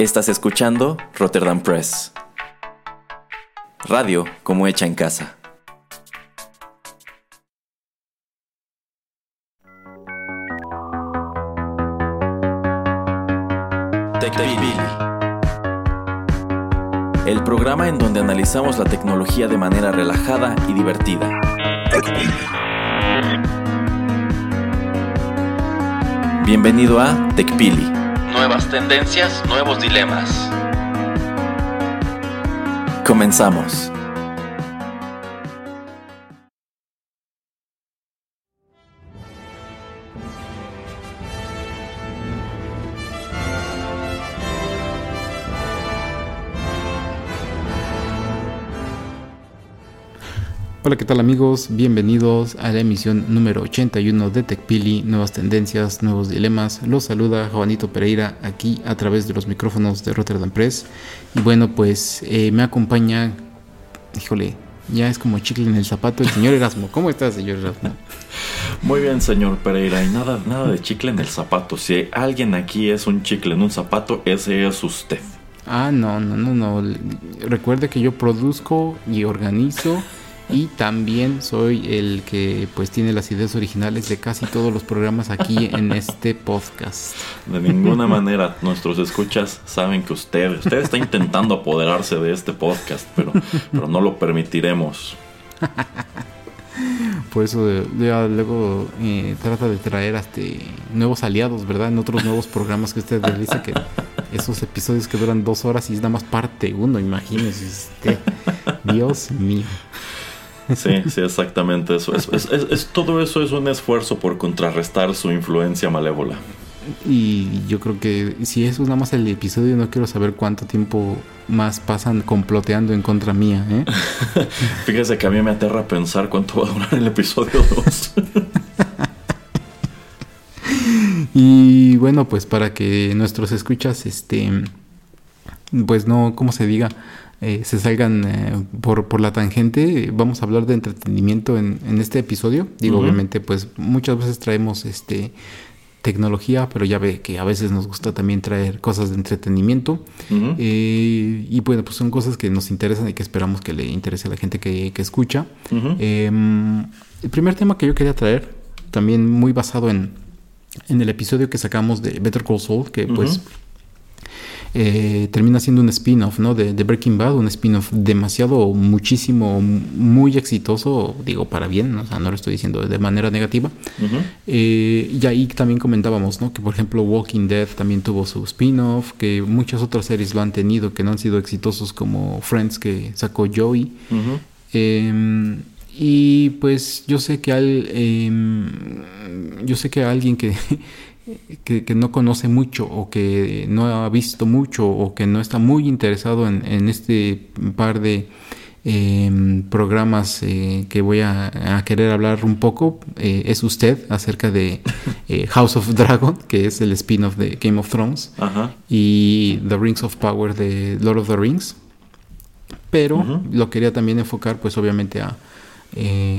Estás escuchando Rotterdam Press. Radio como hecha en casa. TechPili. El programa en donde analizamos la tecnología de manera relajada y divertida. Bienvenido a TechPili. Nuevas tendencias, nuevos dilemas. Comenzamos. Hola, ¿qué tal amigos? Bienvenidos a la emisión número 81 de TechPili, nuevas tendencias, nuevos dilemas. Los saluda Juanito Pereira aquí a través de los micrófonos de Rotterdam Press. Y bueno, pues eh, me acompaña, híjole, ya es como chicle en el zapato el señor Erasmo. ¿Cómo estás, señor Erasmo? Muy bien, señor Pereira, y nada, nada de chicle en el zapato. Si alguien aquí es un chicle en un zapato, ese es usted. Ah, no, no, no, no. Recuerde que yo produzco y organizo y también soy el que pues tiene las ideas originales de casi todos los programas aquí en este podcast. De ninguna manera nuestros escuchas saben que usted, usted está intentando apoderarse de este podcast, pero, pero no lo permitiremos. Por eso ya luego eh, trata de traer hasta nuevos aliados, ¿verdad? En otros nuevos programas que usted dice que esos episodios que duran dos horas y es nada más parte uno, imagínese usted. Dios mío. Sí, sí, exactamente eso. Es, es, es, todo eso es un esfuerzo por contrarrestar su influencia malévola. Y yo creo que si eso es nada más el episodio, no quiero saber cuánto tiempo más pasan comploteando en contra mía. ¿eh? Fíjese que a mí me aterra pensar cuánto va a durar el episodio 2. y bueno, pues para que nuestros escuchas, este, pues no, ¿cómo se diga? Eh, se salgan eh, por, por, la tangente. Vamos a hablar de entretenimiento en, en este episodio. Digo, obviamente, pues muchas veces traemos este tecnología, pero ya ve que a veces nos gusta también traer cosas de entretenimiento. eh, y bueno, pues son cosas que nos interesan y que esperamos que le interese a la gente que, que escucha. eh, el primer tema que yo quería traer, también muy basado en, en el episodio que sacamos de Better Call Saul, que pues eh, termina siendo un spin-off ¿no? de, de, Breaking Bad, un spin-off demasiado, muchísimo, muy exitoso, digo para bien, ¿no? o sea, no lo estoy diciendo de manera negativa. Uh -huh. eh, y ahí también comentábamos ¿no? que, por ejemplo, Walking Dead también tuvo su spin-off, que muchas otras series lo han tenido, que no han sido exitosos, como Friends, que sacó Joey. Uh -huh. eh, y pues yo sé que al, yo sé que alguien que que, que, no conoce mucho o que no ha visto mucho o que no está muy interesado en, en este par de eh, programas eh, que voy a, a, querer hablar un poco eh, es usted acerca de eh, House of Dragon, que es el spin-off de Game of Thrones, y The Rings of Power de Lord of the Rings. Pero uh -huh. lo quería también enfocar, pues obviamente a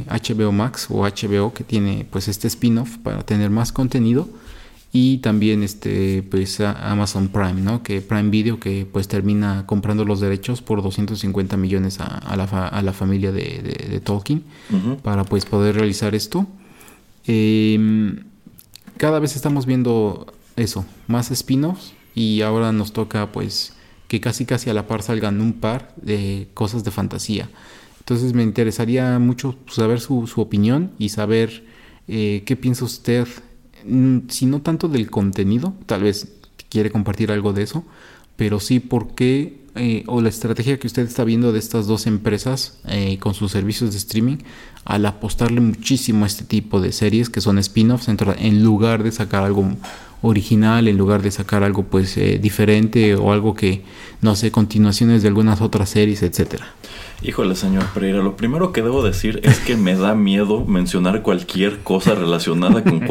HBO Max o HBO que tiene pues este spin-off para tener más contenido y también este pues Amazon Prime no que Prime Video que pues termina comprando los derechos por 250 millones a, a, la, fa a la, familia de, de, de Tolkien uh -huh. para pues poder realizar esto. Eh, cada vez estamos viendo eso más spin-offs y ahora nos toca pues que casi casi a la par salgan un par de cosas de fantasía. Entonces me interesaría mucho saber su, su opinión y saber eh, qué piensa usted si no tanto del contenido, tal vez quiere compartir algo de eso, pero sí por qué eh, o la estrategia que usted está viendo de estas dos empresas eh, con sus servicios de streaming al apostarle muchísimo a este tipo de series que son spin-offs en lugar de sacar algo original, en lugar de sacar algo pues eh, diferente o algo que no sé, continuaciones de algunas otras series, etcétera. Híjole, señor Pereira, lo primero que debo decir es que me da miedo mencionar cualquier cosa relacionada con,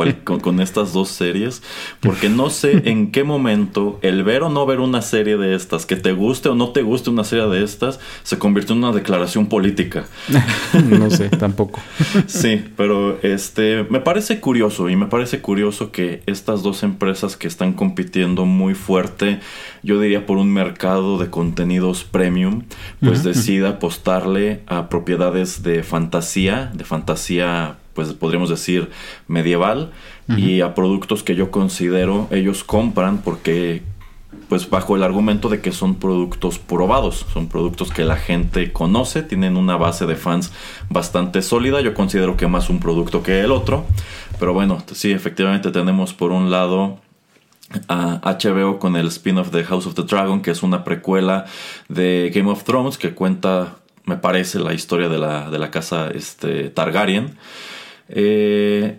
con, estas dos series, porque no sé en qué momento el ver o no ver una serie de estas, que te guste o no te guste una serie de estas, se convirtió en una declaración política. no sé, tampoco. sí, pero este me parece curioso y me parece curioso que estas dos empresas que están compitiendo muy fuerte, yo diría por un mercado de contenidos premium, pues decida apostarle a propiedades de fantasía, de fantasía, pues podríamos decir medieval, y a productos que yo considero ellos compran porque pues bajo el argumento de que son productos probados, son productos que la gente conoce, tienen una base de fans bastante sólida, yo considero que más un producto que el otro, pero bueno, sí, efectivamente tenemos por un lado a HBO con el spin-off de House of the Dragon, que es una precuela de Game of Thrones que cuenta, me parece, la historia de la, de la casa este, Targaryen. Eh,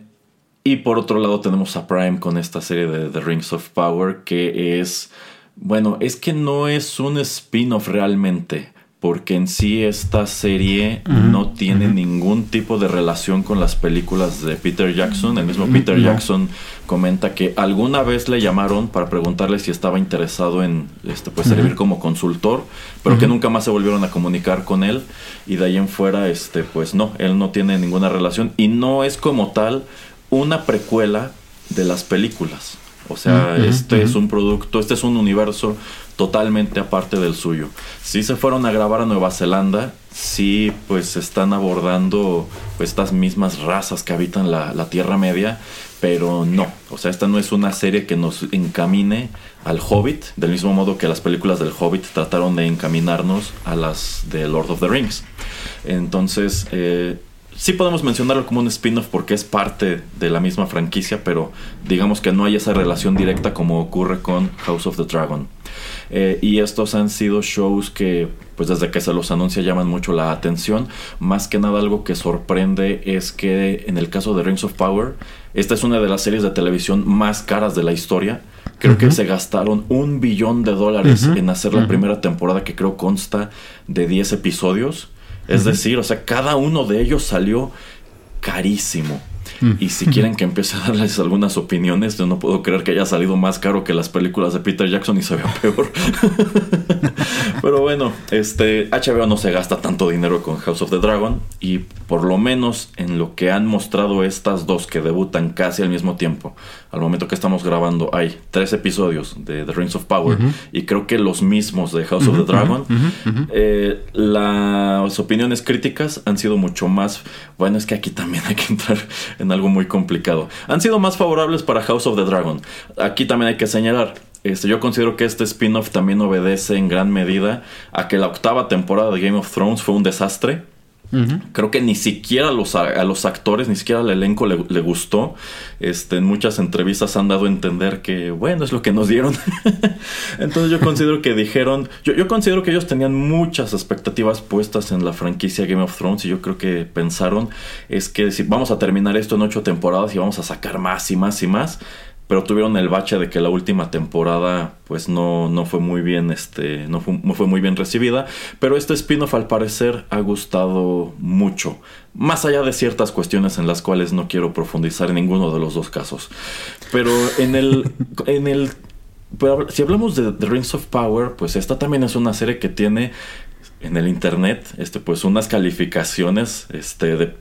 y por otro lado tenemos a Prime con esta serie de The Rings of Power, que es, bueno, es que no es un spin-off realmente porque en sí esta serie no tiene ningún tipo de relación con las películas de Peter Jackson. El mismo Peter Jackson comenta que alguna vez le llamaron para preguntarle si estaba interesado en este, pues, servir como consultor, pero que nunca más se volvieron a comunicar con él. Y de ahí en fuera, este, pues no, él no tiene ninguna relación y no es como tal una precuela de las películas. O sea, este es un producto, este es un universo totalmente aparte del suyo. Si se fueron a grabar a Nueva Zelanda, sí pues están abordando pues, estas mismas razas que habitan la, Tierra Media, pero no, o sea, esta no es una serie que nos encamine al Hobbit, del mismo modo que las películas del Hobbit trataron de encaminarnos a las de Lord of the Rings. Entonces, eh, sí podemos mencionarlo como un spin-off porque es parte de la misma franquicia, pero digamos que no hay esa relación directa como ocurre con House of the Dragon. Eh, y estos han sido shows que, pues desde que se los anuncia, llaman mucho la atención. Más que nada, algo que sorprende es que en el caso de Rings of Power, esta es una de las series de televisión más caras de la historia. Creo que se gastaron un billón de dólares en hacer la primera temporada, que creo consta de 10 episodios. Es decir, o sea, cada uno de ellos salió carísimo. Y si quieren que empiece a darles algunas opiniones, yo no puedo creer que haya salido más caro que las películas de Peter Jackson y se vea peor. Pero bueno, este HBO no se gasta tanto dinero con House of the Dragon y por lo menos en lo que han mostrado estas dos que debutan casi al mismo tiempo. Al momento que estamos grabando hay tres episodios de The Rings of Power y creo que los mismos de House of the Dragon. Eh, las opiniones críticas han sido mucho más... Bueno, es que aquí también hay que entrar en algo muy complicado. Han sido más favorables para House of the Dragon. Aquí también hay que señalar, este, yo considero que este spin-off también obedece en gran medida a que la octava temporada de Game of Thrones fue un desastre. Creo que ni siquiera a los, a los, actores, ni siquiera al elenco le, gustó. Este, en muchas entrevistas han dado a entender que, bueno, es lo que nos dieron. Entonces yo considero que dijeron, yo, yo, considero que ellos tenían muchas expectativas puestas en la franquicia Game of Thrones y yo creo que pensaron es que si vamos a terminar esto en ocho temporadas y vamos a sacar más y más y más pero tuvieron el bache de que la última temporada pues no, no fue muy bien este no fue, no fue muy bien recibida pero este spin-off al parecer ha gustado mucho más allá de ciertas cuestiones en las cuales no quiero profundizar en ninguno de los dos casos. Pero en el en el si hablamos de The Rings of Power pues esta también es una serie que tiene en el internet este pues unas calificaciones este de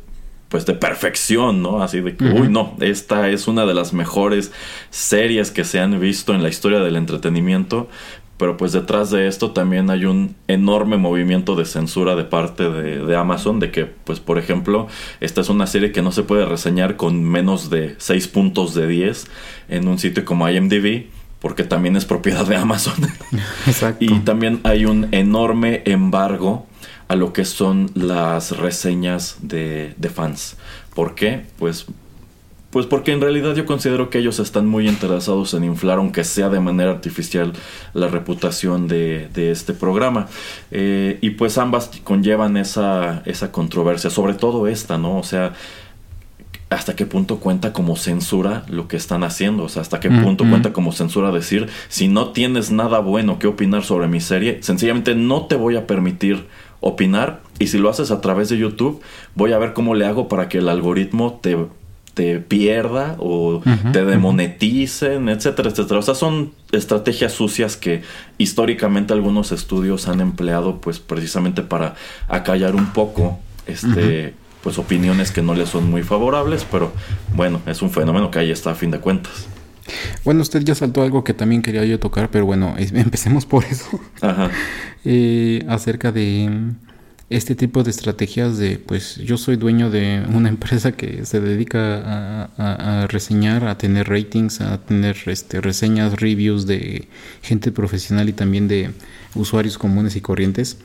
pues de perfección, ¿no? Así de que, uy, no, esta es una de las mejores series que se han visto en la historia del entretenimiento, pero pues detrás de esto también hay un enorme movimiento de censura de parte de, Amazon, de que, pues por ejemplo, esta es una serie que no se puede reseñar con menos de 6 puntos de 10 en un sitio como IMDb porque también es propiedad de Amazon. Exacto. y también hay un enorme embargo a lo que son las reseñas de, fans. ¿Por qué? Pues pues porque en realidad yo considero que ellos están muy interesados en inflar, aunque sea de manera artificial, la reputación de, este programa. Eh, y pues ambas conllevan esa, esa controversia, sobre todo esta, ¿no? O sea, hasta qué punto cuenta como censura lo que están haciendo, o sea, hasta qué punto mm. cuenta como censura decir, si no tienes nada bueno que opinar sobre mi serie, sencillamente no te voy a permitir opinar y si lo haces a través de YouTube, voy a ver cómo le hago para que el algoritmo te, te pierda o te demoneticen, etcétera, etcétera. O sea, son estrategias sucias que históricamente algunos estudios han empleado pues precisamente para acallar un poco este pues opiniones que no les son muy favorables, pero bueno, es un fenómeno que ahí está a fin de cuentas. Bueno, usted ya saltó algo que también quería yo tocar, pero bueno, empecemos por eso. Ajá. Eh, acerca de este tipo de estrategias de, pues yo soy dueño de una empresa que se dedica a, reseñar, a tener ratings, a tener este, reseñas, reviews de gente profesional y también de usuarios comunes y corrientes.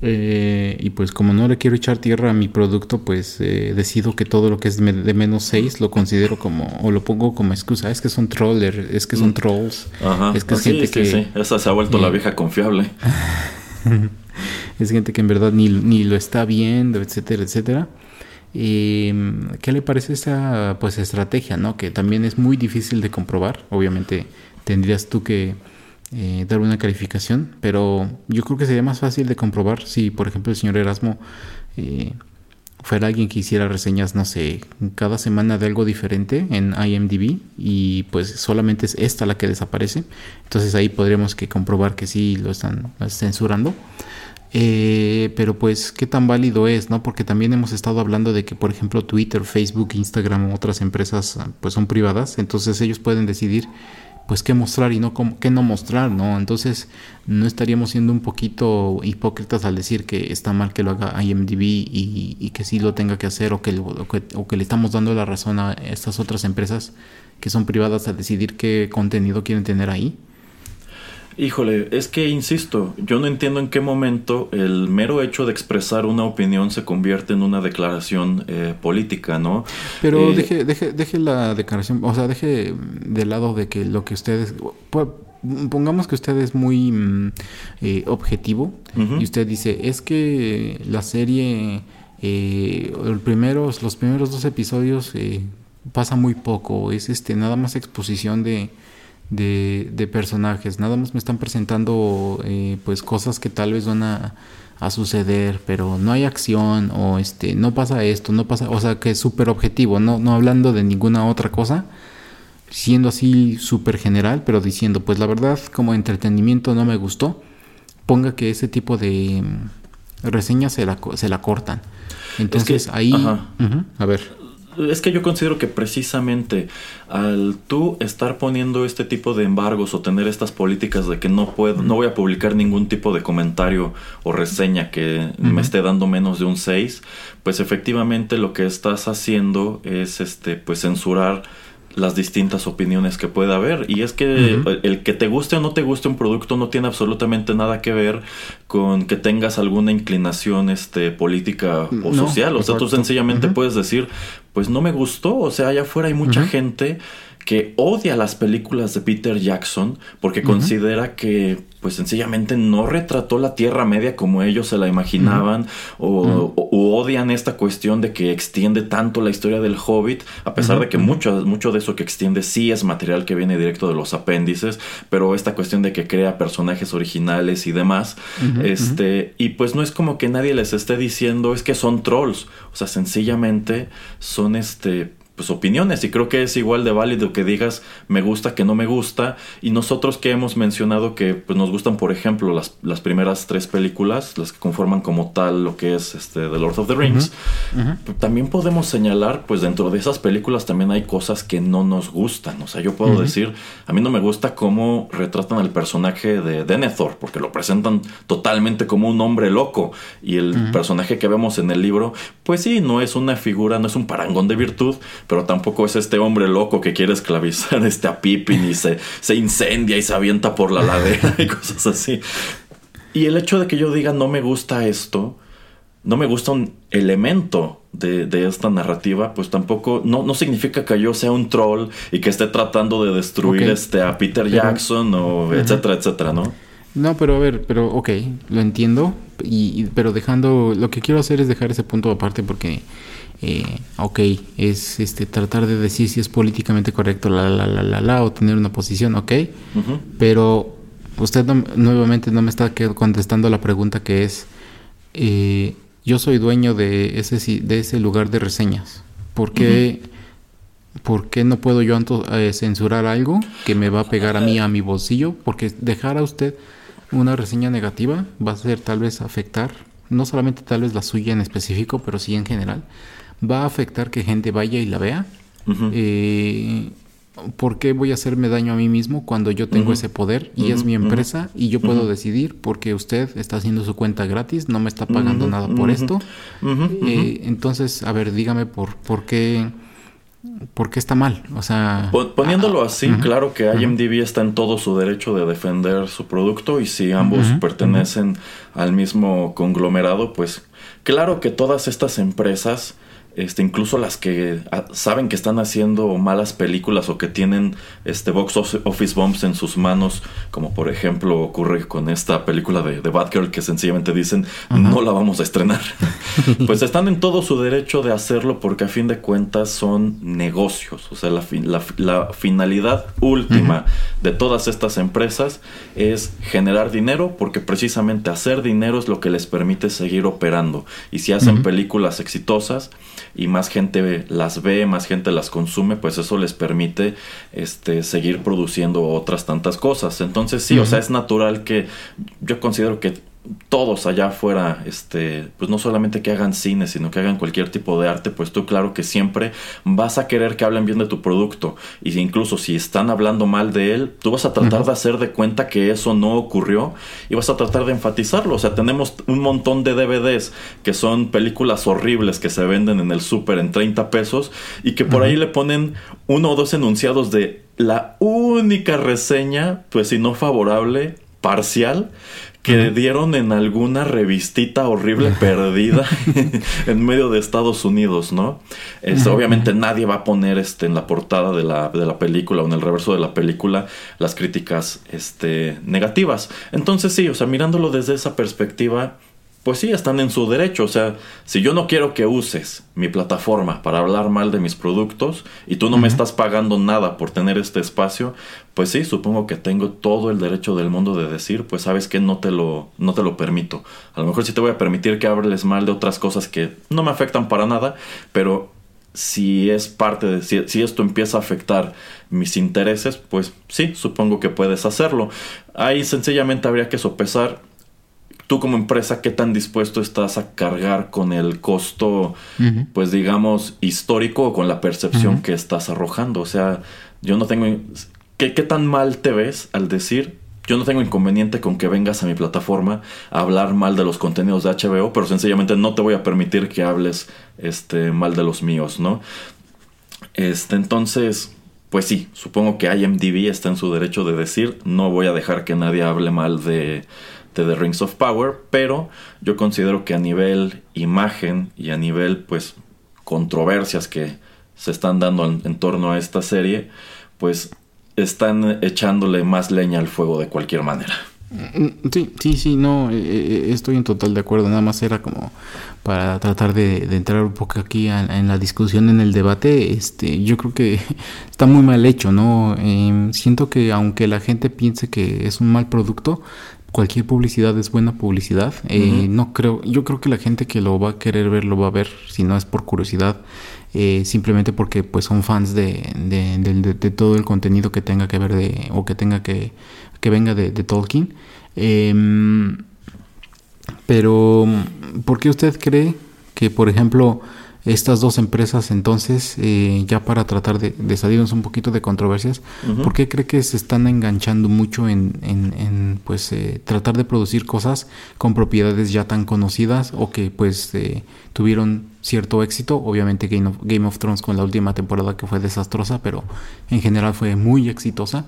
Eh, y pues como no le quiero echar tierra a mi producto, pues eh, decido que todo lo que es de menos 6 lo considero como, o lo pongo como excusa. Es que son trollers, es que son mm. trolls. Es que es gente que... Esa se ha vuelto la vieja confiable. es gente que en verdad ni, ni lo está viendo, etcétera, etcétera. ¿Y ¿Qué le parece esta pues estrategia, no? Que también es muy difícil de comprobar. Obviamente tendrías tú que eh, dar una calificación, pero yo creo que sería más fácil de comprobar si, por ejemplo, el señor Erasmo eh, fuera alguien que hiciera reseñas, no sé, cada semana de algo diferente en IMDb y pues solamente es esta la que desaparece. Entonces ahí podríamos que comprobar que sí lo están censurando. Eh, pero pues qué tan válido es, ¿no? Porque también hemos estado hablando de que, por ejemplo, Twitter, Facebook, Instagram, otras empresas, pues son privadas, entonces ellos pueden decidir pues qué mostrar y no qué no mostrar, ¿no? Entonces no estaríamos siendo un poquito hipócritas al decir que está mal que lo haga IMDb y, y que sí lo tenga que hacer o que, o que, le estamos dando la razón a estas otras empresas que son privadas a decidir qué contenido quieren tener ahí. Híjole, es que insisto, yo no entiendo en qué momento el mero hecho de expresar una opinión se convierte en una declaración eh, política, ¿no? Pero eh, deje, deje, deje la declaración, o sea, deje de lado de que lo que ustedes... Pongamos que usted es muy mm, eh, objetivo y usted dice, es que la serie, el primeros, los primeros dos episodios pasa muy poco, es este nada más exposición de de, de personajes. Nada más me están presentando eh, pues cosas que tal vez van a, suceder, pero no hay acción o este no pasa esto, no pasa, o sea que es súper objetivo, no, no hablando de ninguna otra cosa, siendo así súper general, pero diciendo pues la verdad como entretenimiento no me gustó, ponga que ese tipo de mm, reseñas se la, se la cortan. Entonces ahí, a ver es que yo considero que precisamente al tú estar poniendo este tipo de embargos o tener estas políticas de que no puedo, no voy a publicar ningún tipo de comentario o reseña que me esté dando menos de un 6, pues efectivamente lo que estás haciendo es este pues censurar las distintas opiniones que pueda haber. Y es que el que te guste o no te guste un producto no tiene absolutamente nada que ver con que tengas alguna inclinación este, política o social. O sea, tú sencillamente puedes decir, pues no me gustó. O sea, allá afuera hay mucha gente que odia las películas de Peter Jackson porque considera que pues sencillamente no retrató la Tierra Media como ellos se la imaginaban o, odian esta cuestión de que extiende tanto la historia del Hobbit a pesar de que mucho, mucho de eso que extiende sí es material que viene directo de los apéndices pero esta cuestión de que crea personajes originales y demás este y pues no es como que nadie les esté diciendo es que son trolls o sea sencillamente son este pues, opiniones y creo que es igual de válido que digas me gusta que no me gusta y nosotros que hemos mencionado que pues nos gustan por ejemplo las, las primeras tres películas las que conforman como tal lo que es este The Lord of the Rings pues, también podemos señalar pues dentro de esas películas también hay cosas que no nos gustan. O sea yo puedo decir a mí no me gusta cómo retratan al personaje de Denethor porque lo presentan totalmente como un hombre loco. Y el personaje que vemos en el libro pues sí no es una figura no es un parangón de virtud pero tampoco es este hombre loco que quiere esclavizar este a Pippin y se, se incendia y se avienta por la ladera y cosas así. Y el hecho de que yo diga no me gusta esto, no me gusta un elemento de, esta narrativa, pues tampoco, no, no significa que yo sea un troll y que esté tratando de destruir este a Peter Jackson o etcétera, etcétera, ¿no? No, pero a ver, pero ok, lo entiendo, y, pero dejando, lo que quiero hacer es dejar ese punto aparte porque eh, ok, es este tratar de decir si es políticamente correcto, la, la, la, la, la o tener una posición, ok, pero usted nuevamente no me está contestando la pregunta que es, eh, yo soy dueño de ese, de ese lugar de reseñas. ¿Por qué, no puedo yo eh, censurar algo que me va a pegar a mí, a mi bolsillo? Porque dejar a usted una reseña negativa va a ser tal vez afectar, no solamente tal vez la suya en específico, pero sí en general, va a afectar que gente vaya y la vea. ¿por qué voy a hacerme daño a mí mismo cuando yo tengo ese poder y es mi empresa y yo puedo decidir porque usted está haciendo su cuenta gratis, no me está pagando nada por esto? Eh, entonces, a ver, dígame por, por qué... ¿Por qué está mal? O sea... Poniéndolo así, claro que IMDB está en todo su derecho de defender su producto y si ambos pertenecen al mismo conglomerado, pues claro que todas estas empresas este, incluso las que ah, saben que están haciendo malas películas o que tienen este box office bombs en sus manos, como por ejemplo ocurre con esta película de, de Batgirl que sencillamente dicen no la vamos a estrenar. pues están en todo su derecho de hacerlo porque a fin de cuentas son negocios. O sea, la, la, finalidad última de todas estas empresas es generar dinero porque precisamente hacer dinero es lo que les permite seguir operando. Y si hacen películas exitosas, y más gente las ve, más gente las consume, pues eso les permite este, seguir produciendo otras tantas cosas. Entonces sí, o sea, es natural que yo considero que todos allá afuera, este, pues no solamente que hagan cine, sino que hagan cualquier tipo de arte, pues tú claro que siempre vas a querer que hablen bien de tu producto. Y incluso si están hablando mal de él, tú vas a tratar de hacer de cuenta que eso no ocurrió y vas a tratar de enfatizarlo. O sea, tenemos un montón de DVDs que son películas horribles que se venden en el súper en 30 pesos y que por ahí le ponen uno o dos enunciados de la única reseña, pues si no favorable, parcial que dieron en alguna revistita horrible perdida en medio de Estados Unidos, ¿no? Este, obviamente nadie va a poner este, en la portada de la, de la, película o en el reverso de la película las críticas este, negativas. Entonces sí, o sea, mirándolo desde esa perspectiva, pues sí, están en su derecho. O sea, si yo no quiero que uses mi plataforma para hablar mal de mis productos y tú no me estás pagando nada por tener este espacio, pues sí, supongo que tengo todo el derecho del mundo de decir, pues sabes que no te lo, no te lo permito. A lo mejor sí te voy a permitir que hables mal de otras cosas que no me afectan para nada, pero si es parte de, si, si esto empieza a afectar mis intereses, pues sí, supongo que puedes hacerlo. Ahí sencillamente habría que sopesar tú como empresa, ¿qué tan dispuesto estás a cargar con el costo, pues digamos, histórico o con la percepción que estás arrojando? O sea, yo no tengo... ¿Qué, ¿Qué tan mal te ves al decir, yo no tengo inconveniente con que vengas a mi plataforma a hablar mal de los contenidos de HBO, pero sencillamente no te voy a permitir que hables este, mal de los míos, ¿no? Este, entonces, pues sí, supongo que IMDb está en su derecho de decir, no voy a dejar que nadie hable mal de, de Rings of Power, pero yo considero que a nivel imagen y a nivel pues controversias que se están dando en, torno a esta serie, pues están echándole más leña al fuego de cualquier manera. Mm, sí, sí, sí, no, eh, eh, estoy en total de acuerdo. Nada más era como para tratar de, entrar un poco aquí en, la discusión, en el debate. Este, yo creo que está muy mal hecho, ¿no? Em, siento que aunque la gente piense que es un mal producto, cualquier publicidad es buena publicidad. Eh, no creo, yo creo que la gente que lo va a querer ver lo va a ver, si no es por curiosidad, eh, simplemente porque pues son fans de, de, todo el contenido que tenga que ver de o que tenga que que venga de, Tolkien. Em, pero ¿por qué usted cree que, por ejemplo, estas dos empresas entonces, eh, ya para tratar de, salirnos un poquito de controversias, ¿por qué cree que se están enganchando mucho en, en, pues eh, tratar de producir cosas con propiedades ya tan conocidas o que pues eh, tuvieron cierto éxito. Obviamente Game of, Game of, Thrones con la última temporada que fue desastrosa, pero en general fue muy exitosa.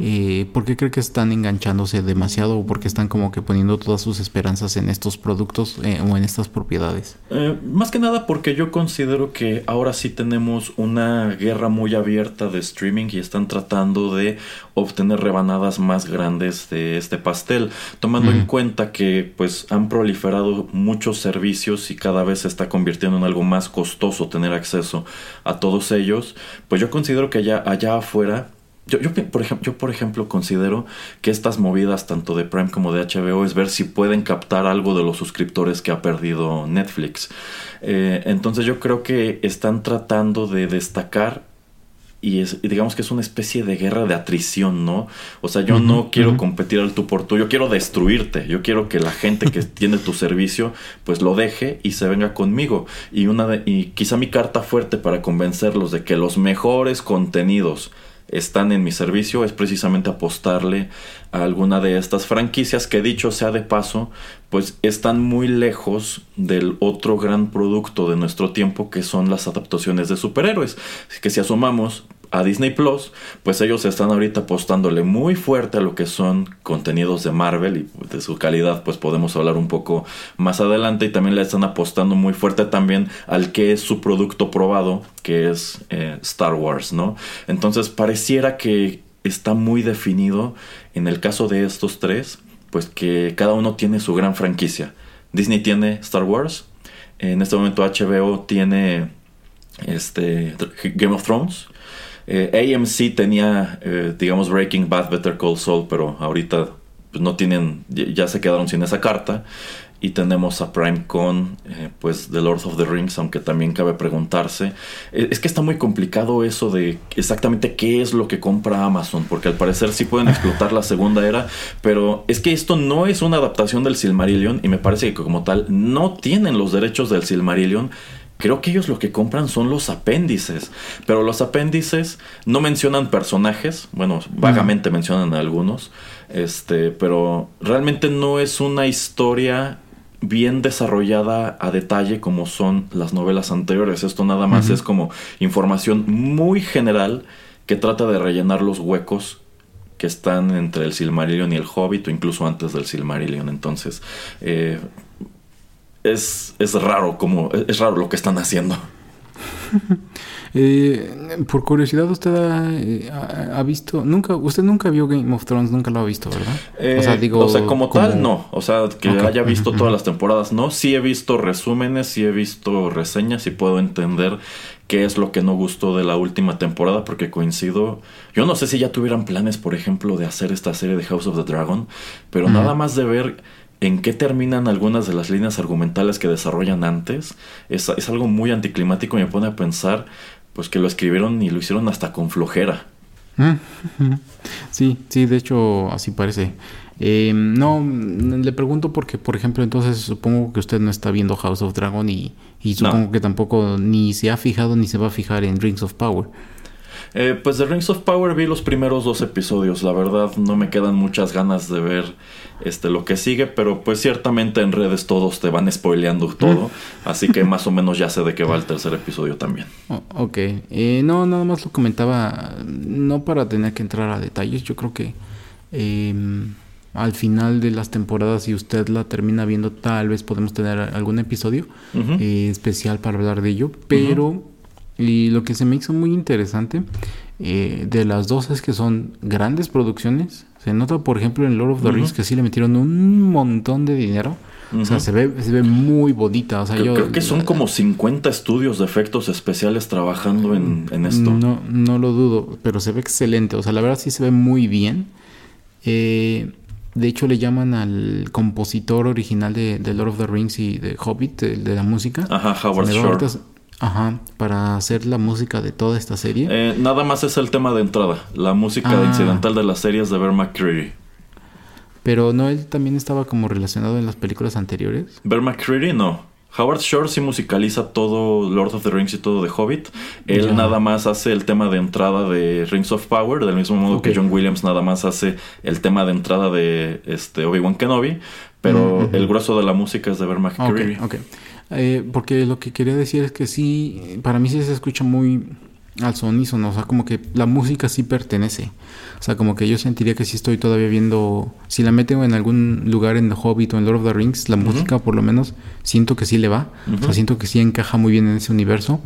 Eh, ¿Por qué cree que están enganchándose demasiado o porque están como que poniendo todas sus esperanzas en estos productos eh, o en estas propiedades? Eh, más que nada porque yo considero que ahora sí tenemos una guerra muy abierta de streaming y están tratando de obtener rebanadas más grandes de este pastel, tomando en cuenta que pues han proliferado muchos servicios y cada vez se está convirtiendo en algo más costoso tener acceso a todos ellos, pues yo considero que allá, allá afuera yo, yo, por ejemplo, yo, por ejemplo, considero que estas movidas, tanto de Prime como de HBO, es ver si pueden captar algo de los suscriptores que ha perdido Netflix. Eh, entonces yo creo que están tratando de destacar y, es, digamos que es una especie de guerra de atrición, ¿no? O sea, yo no quiero competir al tú por tú, yo quiero destruirte, yo quiero que la gente que tiene tu servicio pues lo deje y se venga conmigo. Y, una de, y quizá mi carta fuerte para convencerlos de que los mejores contenidos están en mi servicio es precisamente apostarle a alguna de estas franquicias que dicho sea de paso, pues están muy lejos del otro gran producto de nuestro tiempo que son las adaptaciones de superhéroes. Que si asomamos a Disney Plus, pues ellos están ahorita apostándole muy fuerte a lo que son contenidos de Marvel y de su calidad, pues podemos hablar un poco más adelante. Y también le están apostando muy fuerte también al que es su producto probado, que es eh, Star Wars, ¿no? Entonces pareciera que está muy definido en el caso de estos tres, pues que cada uno tiene su gran franquicia. Disney tiene Star Wars, en este momento HBO tiene este Game of Thrones eh, AMC tenía, eh, digamos, Breaking Bad, Better Call Saul, pero ahorita pues, no tienen, ya se quedaron sin esa carta. Y tenemos a Prime con, eh, pues, The Lord of the Rings, aunque también cabe preguntarse. Es que está muy complicado eso de exactamente qué es lo que compra Amazon, porque al parecer sí pueden explotar la segunda era, pero es que esto no es una adaptación del Silmarillion y me parece que como tal no tienen los derechos del Silmarillion Creo que ellos lo que compran son los apéndices, pero los apéndices no mencionan personajes, bueno, vagamente mencionan algunos, este, pero realmente no es una historia bien desarrollada a detalle como son las novelas anteriores. Esto nada más es como información muy general que trata de rellenar los huecos que están entre el Silmarillion y el Hobbit o incluso antes del Silmarillion. Entonces, eh, es, es raro como es raro lo que están haciendo. eh, por curiosidad, usted eh, ha, visto, nunca, usted nunca vio Game of Thrones, nunca lo ha visto, ¿verdad? o sea, eh, digo, o sea, como, tal, no. O sea, que haya visto todas las temporadas, no. Sí he visto resúmenes, sí he visto reseñas y puedo entender qué es lo que no gustó de la última temporada, porque coincido. Yo no sé si ya tuvieran planes, por ejemplo, de hacer esta serie de House of the Dragon, pero nada más de ver en qué terminan algunas de las líneas argumentales que desarrollan antes, es, algo muy anticlimático y me pone a pensar pues que lo escribieron y lo hicieron hasta con flojera. Mm, sí, sí, de hecho así parece. Eh, no, le pregunto porque, por ejemplo, entonces supongo que usted no está viendo House of Dragon y, supongo que tampoco ni se ha fijado ni se va a fijar en Rings of Power. Eh, pues de Rings of Power vi los primeros dos episodios. La verdad no me quedan muchas ganas de ver este lo que sigue, pero pues ciertamente en redes todos te van spoileando todo, así que más o menos ya sé de qué va el tercer episodio también. Oh, ok, eh, no, nada más lo comentaba, no para tener que entrar a detalles, yo creo que em, al final de las temporadas, si usted la termina viendo, tal vez podemos tener algún episodio eh, especial para hablar de ello, pero... Y lo que se me hizo muy interesante eh, de las dos es que son grandes producciones. Se nota, por ejemplo, en Lord of the Rings que sí le metieron un montón de dinero. O sea, se ve, se ve muy bonita. O sea, creo, creo que son como 50 estudios de efectos especiales trabajando en, esto. No, no lo dudo, pero se ve excelente. O sea, la verdad sí se ve muy bien. Eh, de hecho, le llaman al compositor original de, Lord of the Rings y de Hobbit, de, la música. Ajá, Howard Shore. Ajá, para hacer la música de toda esta serie. Eh, nada más es el tema de entrada. La música ah. incidental de la serie es de Bear McCreary. Pero no, él también estaba como relacionado en las películas anteriores. Bear McCreary no. Howard Shore sí musicaliza todo Lord of the Rings y todo de Hobbit. Él nada más hace el tema de entrada de Rings of Power, del mismo modo que John Williams nada más hace el tema de entrada de este Obi-Wan Kenobi. Pero el grueso de la música es de Bear McCreary. Okay, eh, porque lo que quería decir es que sí, para mí sí se escucha muy al sonísono, o sea, como que la música sí pertenece. O sea, como que yo sentiría que sí estoy todavía viendo, si la meten en algún lugar en The Hobbit o en Lord of the Rings, la música por lo menos siento que sí le va, o sea, siento que sí encaja muy bien en ese universo.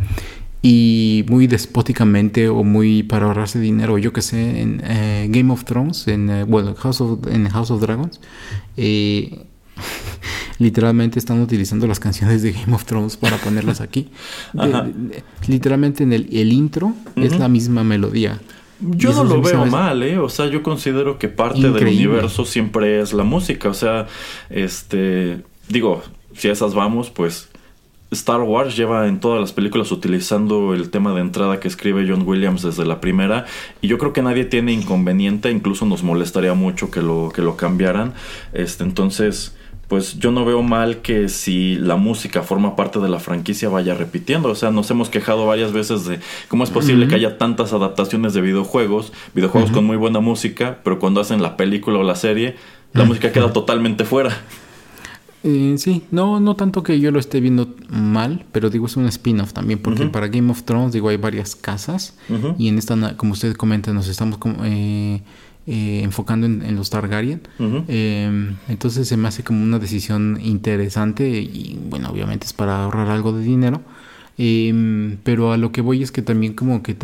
Y muy despóticamente o muy para ahorrarse dinero, yo que sé, en eh, Game of Thrones, en, eh, bueno, House of, en House of Dragons, eh, literalmente están utilizando las canciones de Game of Thrones para ponerlas aquí. literalmente en el, intro es la misma melodía. Yo no lo veo mal, ¿eh? O sea, yo considero que parte del universo siempre es la música. O sea, este. Digo, si a esas vamos, pues. Star Wars lleva en todas las películas utilizando el tema de entrada que escribe John Williams desde la primera. Y yo creo que nadie tiene inconveniente. Incluso nos molestaría mucho que lo, que lo cambiaran. Este, entonces pues yo no veo mal que si la música forma parte de la franquicia vaya repitiendo. O sea, nos hemos quejado varias veces de cómo es posible que haya tantas adaptaciones de videojuegos, videojuegos con muy buena música, pero cuando hacen la película o la serie, la música queda totalmente fuera. Eh, sí, no, no tanto que yo lo esté viendo mal, pero digo es un spin-off también, porque para Game of Thrones digo hay varias casas y en esta, como usted comenta, nos estamos como, eh, eh, enfocando en, los Targaryen. Em, entonces se me hace como una decisión interesante y bueno, obviamente es para ahorrar algo de dinero. Em, pero a lo que voy es que también como que,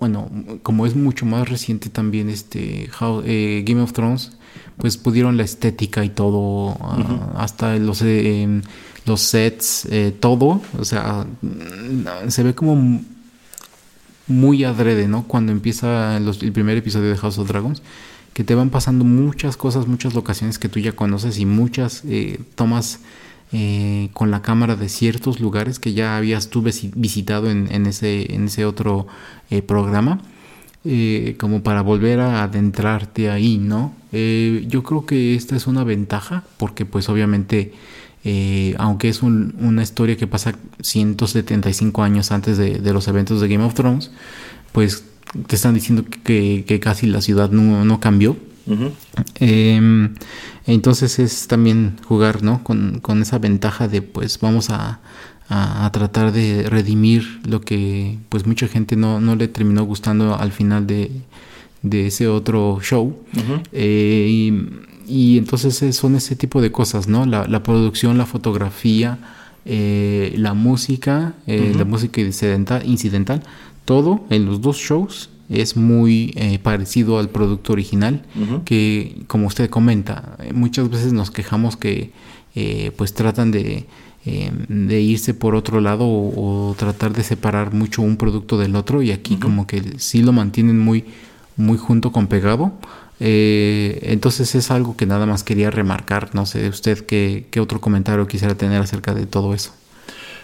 bueno, como es mucho más reciente también este eh, Game of Thrones, pues pudieron la estética y todo, ah, hasta los, em, los sets, eh, todo, o sea, se ve como muy adrede, ¿no? Cuando empieza el primer episodio de House of Dragons, que te van pasando muchas cosas, muchas locaciones que tú ya conoces y muchas eh, tomas eh, con la cámara de ciertos lugares que ya habías tú visitado en, ese, en ese otro eh, programa. como para volver a adentrarte ahí, ¿no? yo creo que esta es una ventaja porque pues obviamente aunque es una historia que pasa 175 años antes de, de, los eventos de Game of Thrones, pues te están diciendo que, casi la ciudad no, cambió. Em, entonces es también jugar ¿no? Con, esa ventaja de pues vamos a, tratar de redimir lo que pues mucha gente no, no le terminó gustando al final de, ese otro show. Eh, y, entonces son ese tipo de cosas, ¿no? La, producción, la fotografía, eh, la música, eh, la música incidental, incidental todo en los dos shows es muy eh, parecido al producto original que como usted comenta muchas veces nos quejamos que eh, pues tratan de, em, de irse por otro lado o, tratar de separar mucho un producto del otro y aquí como que sí lo mantienen muy muy junto con pegado. Eh, entonces es algo que nada más quería remarcar. No sé usted qué, qué otro comentario quisiera tener acerca de todo eso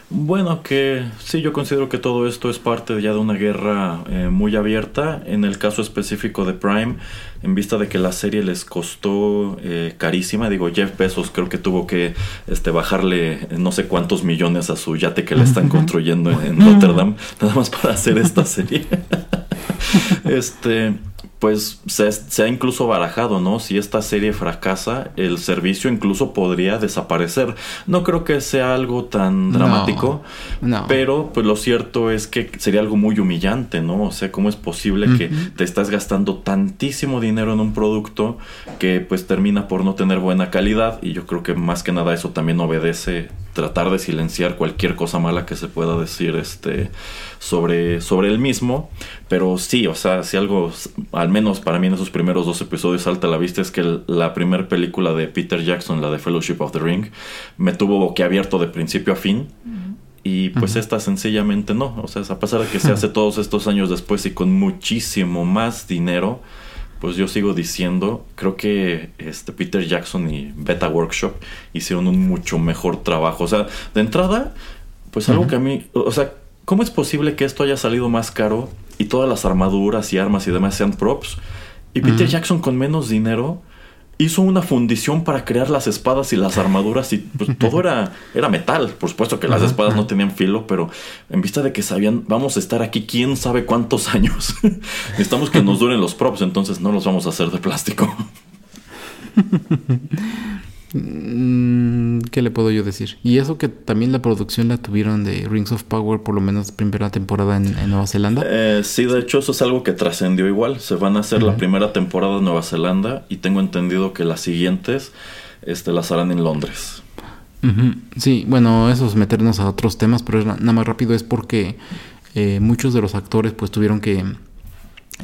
bueno, que sí, yo considero que todo esto es parte ya de una guerra eh, muy abierta. En el caso específico de Prime, en vista de que la serie les costó eh, carísima, digo, Jeff Bezos creo que tuvo que este, bajarle no sé cuántos millones a su yate que le están construyendo en, en Rotterdam, nada más para hacer esta serie. este pues se, ha incluso barajado, ¿no? Si esta serie fracasa, el servicio incluso podría desaparecer. No creo que sea algo tan dramático, pero pues lo cierto es que sería algo muy humillante, ¿no? O sea, ¿cómo es posible que te estás gastando tantísimo dinero en un producto que pues termina por no tener buena calidad? Y yo creo que más que nada eso también obedece tratar de silenciar cualquier cosa mala que se pueda decir este sobre, sobre el mismo. Pero sí, o sea, si algo, al menos para mí en esos primeros dos episodios salta a la vista es que la primera película de Peter Jackson, la de Fellowship of the Ring, me tuvo boquiabierto de principio a fin. Y pues esta sencillamente no. O sea, a pesar de que se hace todos estos años después y con muchísimo más dinero, pues yo sigo diciendo, creo que este Peter Jackson y Beta Workshop hicieron un mucho mejor trabajo. O sea, de entrada, pues algo que a mí, o sea, ¿cómo es posible que esto haya salido más caro y todas las armaduras y armas y demás sean props? Y Peter Jackson con menos dinero hizo una fundición para crear las espadas y las armaduras y pues, todo era, era metal. Por supuesto que las espadas no tenían filo, pero en vista de que sabían, vamos a estar aquí quién sabe cuántos años. Necesitamos que nos duren los props, entonces no los vamos a hacer de plástico. Mm, ¿Qué le puedo yo decir? Y eso que también la producción la tuvieron de Rings of Power, por lo menos primera temporada en, Nueva Zelanda. Eh, sí, de hecho eso es algo que trascendió igual. Se van a hacer la primera temporada en Nueva Zelanda y tengo entendido que las siguientes este, las harán en Londres. Sí, bueno, eso es meternos a otros temas, pero nada más rápido es porque eh, muchos de los actores pues tuvieron que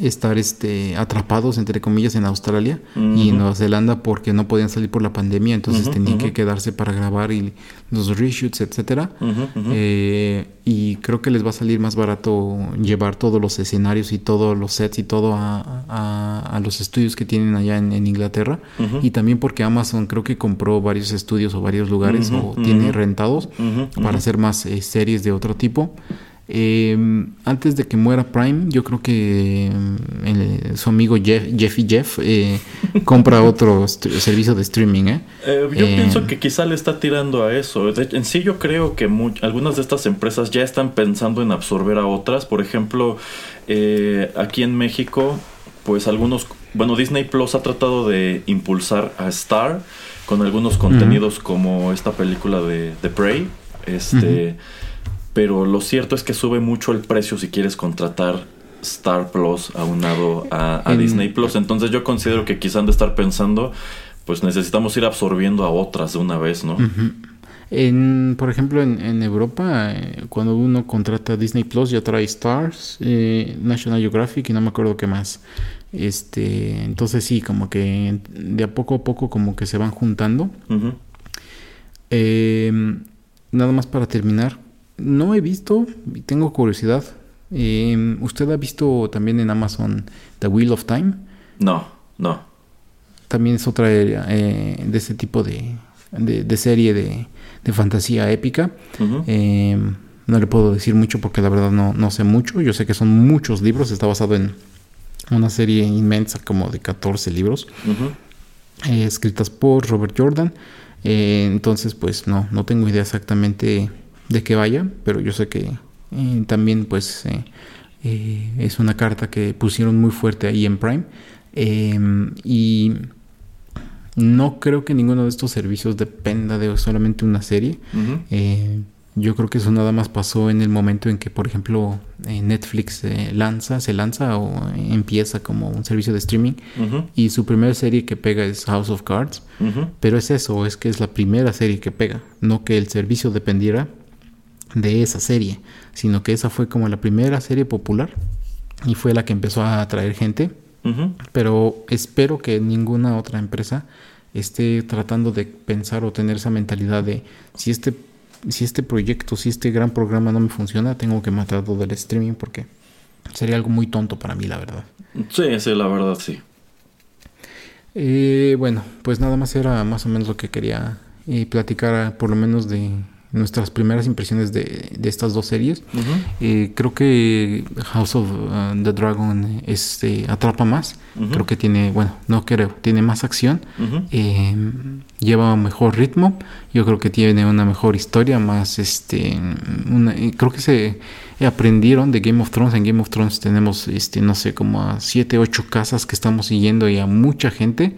estar este atrapados entre comillas en Australia y en Nueva Zelanda porque no podían salir por la pandemia entonces tenían que quedarse para grabar y los reshoots etcétera. Eh, y creo que les va a salir más barato llevar todos los escenarios y todos los sets y todo a, a, los estudios que tienen allá en, Inglaterra. Y también porque Amazon creo que compró varios estudios o varios lugares o tiene rentados para hacer más eh, series de otro tipo eh, antes de que muera Prime, yo creo que eh, su amigo Jeff, Jeffy Jeff eh, compra otro servicio de streaming. ¿eh? yo pienso que quizá le está tirando a eso. en sí yo creo que algunas de estas empresas ya están pensando en absorber a otras. Por ejemplo, aquí en México, pues algunos... Bueno, Disney Plus ha tratado de impulsar a Star con algunos contenidos como esta película de, The Prey. Este pero lo cierto es que sube mucho el precio si quieres contratar Star Plus aunado a, a Disney Plus. Entonces yo considero que quizás han de estar pensando, pues necesitamos ir absorbiendo a otras de una vez, ¿no? En, por ejemplo, en, Europa, eh, cuando uno contrata Disney Plus, ya trae Stars, eh, National Geographic y no me acuerdo qué más. Este, entonces sí, como que de a poco a poco como que se van juntando. Em, nada más para terminar, no he visto y tengo curiosidad. Em, ¿Usted ha visto también en Amazon The Wheel of Time? No, no. También es otra eh, de ese tipo de, de, serie de, de, fantasía épica. Em, no le puedo decir mucho porque la verdad no, no sé mucho. Yo sé que son muchos libros. Está basado en una serie inmensa como de 14 libros. Eh, escritas por Robert Jordan. Eh, entonces, pues no, no tengo idea exactamente de que vaya, pero yo sé que eh, también pues eh, eh, es una carta que pusieron muy fuerte ahí en Prime em, y no creo que ninguno de estos servicios dependa de solamente una serie. yo creo que eso nada más pasó en el momento en que, por ejemplo, Netflix lanza, se lanza o empieza como un servicio de streaming y su primera serie que pega es House of Cards. Pero es eso, es que es la primera serie que pega, no que el servicio dependiera de esa serie, sino que esa fue como la primera serie popular y fue la que empezó a atraer gente. Pero espero que ninguna otra empresa esté tratando de pensar o tener esa mentalidad de si este, si este proyecto, si este gran programa no me funciona, tengo que matar todo el streaming porque sería algo muy tonto para mí, la verdad. Sí, sí, la verdad, sí. Eh, bueno, pues nada más era más o menos lo que quería eh, platicar, por lo menos de nuestras primeras impresiones de, de estas dos series. Eh, creo que House of uh, the Dragon este, atrapa más. Creo que tiene, bueno, no creo, tiene más acción. Eh, lleva un mejor ritmo. Yo creo que tiene una mejor historia, más este. creo que se aprendieron de Game of Thrones. En Game of Thrones tenemos, este, no sé, como a 7, 8 casas que estamos siguiendo y a mucha gente.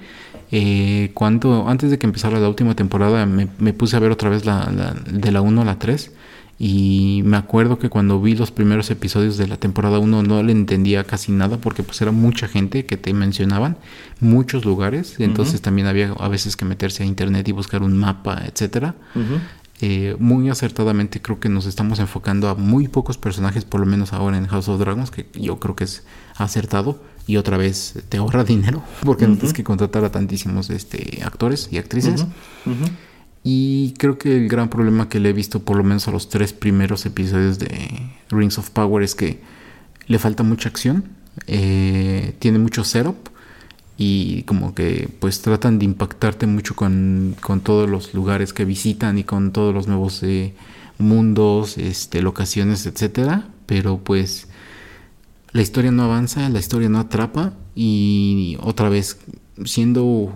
Eh, cuando, antes de que empezara la última temporada, me, puse a ver otra vez la, de la 1 a la 3. Y me acuerdo que cuando vi los primeros episodios de la temporada 1 no le entendía casi nada porque pues era mucha gente que te mencionaban, muchos lugares, entonces también había a veces que meterse a internet y buscar un mapa, etcétera. Eh, muy acertadamente creo que nos estamos enfocando a muy pocos personajes, por lo menos ahora en House of Dragons, que yo creo que es acertado y otra vez te ahorra dinero porque no tienes que contratar a tantísimos este, actores y actrices. Y creo que el gran problema que le he visto por lo menos a los tres primeros episodios de Rings of Power es que le falta mucha acción, eh, tiene mucho setup y como que pues tratan de impactarte mucho con, con todos los lugares que visitan y con todos los nuevos eh, mundos, este, locaciones, etcétera, pero pues la historia no avanza, la historia no atrapa y otra vez, siendo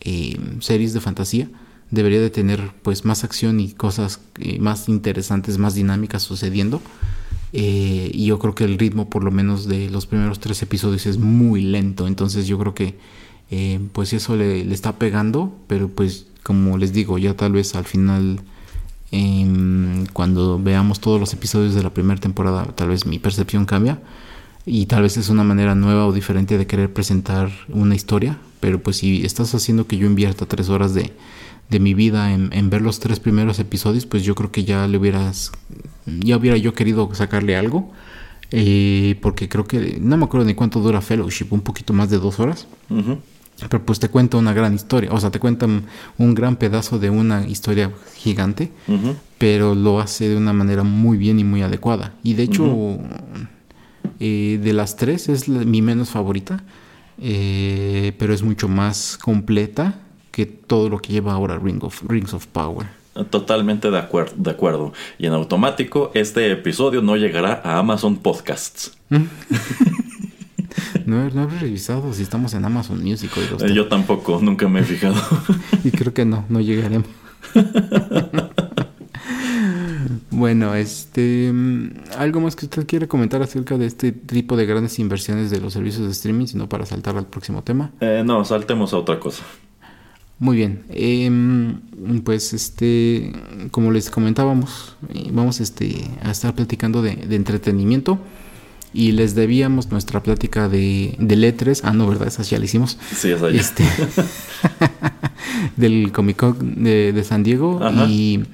eh, series de fantasía, debería de tener pues más acción y cosas eh, más interesantes, más dinámicas sucediendo. Eh, y yo creo que el ritmo por lo menos de los primeros tres episodios es muy lento, entonces yo creo que pues eso le, le, está pegando, pero pues como les digo, ya tal vez al final... Em, cuando veamos todos los episodios de la primera temporada, tal vez mi percepción cambia y tal vez es una manera nueva o diferente de querer presentar una historia, pero pues si estás haciendo que yo invierta tres horas de, de mi vida en, ver los tres primeros episodios, pues yo creo que ya le hubieras, ya hubiera yo querido sacarle algo. Eh, porque creo que no me acuerdo ni cuánto dura Fellowship, un poquito más de dos horas. Pero pues te cuenta una gran historia, o sea, te cuenta un gran pedazo de una historia gigante, pero lo hace de una manera muy bien y muy adecuada. Y de hecho, eh, de las tres es mi menos favorita, eh, pero es mucho más completa que todo lo que lleva ahora Ring of, Rings of Power. Totalmente de, acuerdo, de acuerdo. Y en automático, este episodio no llegará a Amazon Podcasts. No, no he revisado si estamos en Amazon Music. Eh, yo tampoco, nunca me he fijado. y creo que no, no llegaremos. bueno, este, algo más que usted quiere comentar acerca de este tipo de grandes inversiones de los servicios de streaming, sino para saltar al próximo tema. Eh, no, saltemos a otra cosa. Muy bien, em, pues este, como les comentábamos, eh, vamos este, a estar platicando de, de entretenimiento y les debíamos nuestra plática de, de letras. Ah, no, ¿verdad? Esa ya la hicimos. Sí, esa ya. Este, del Comic Con de, San Diego. Y,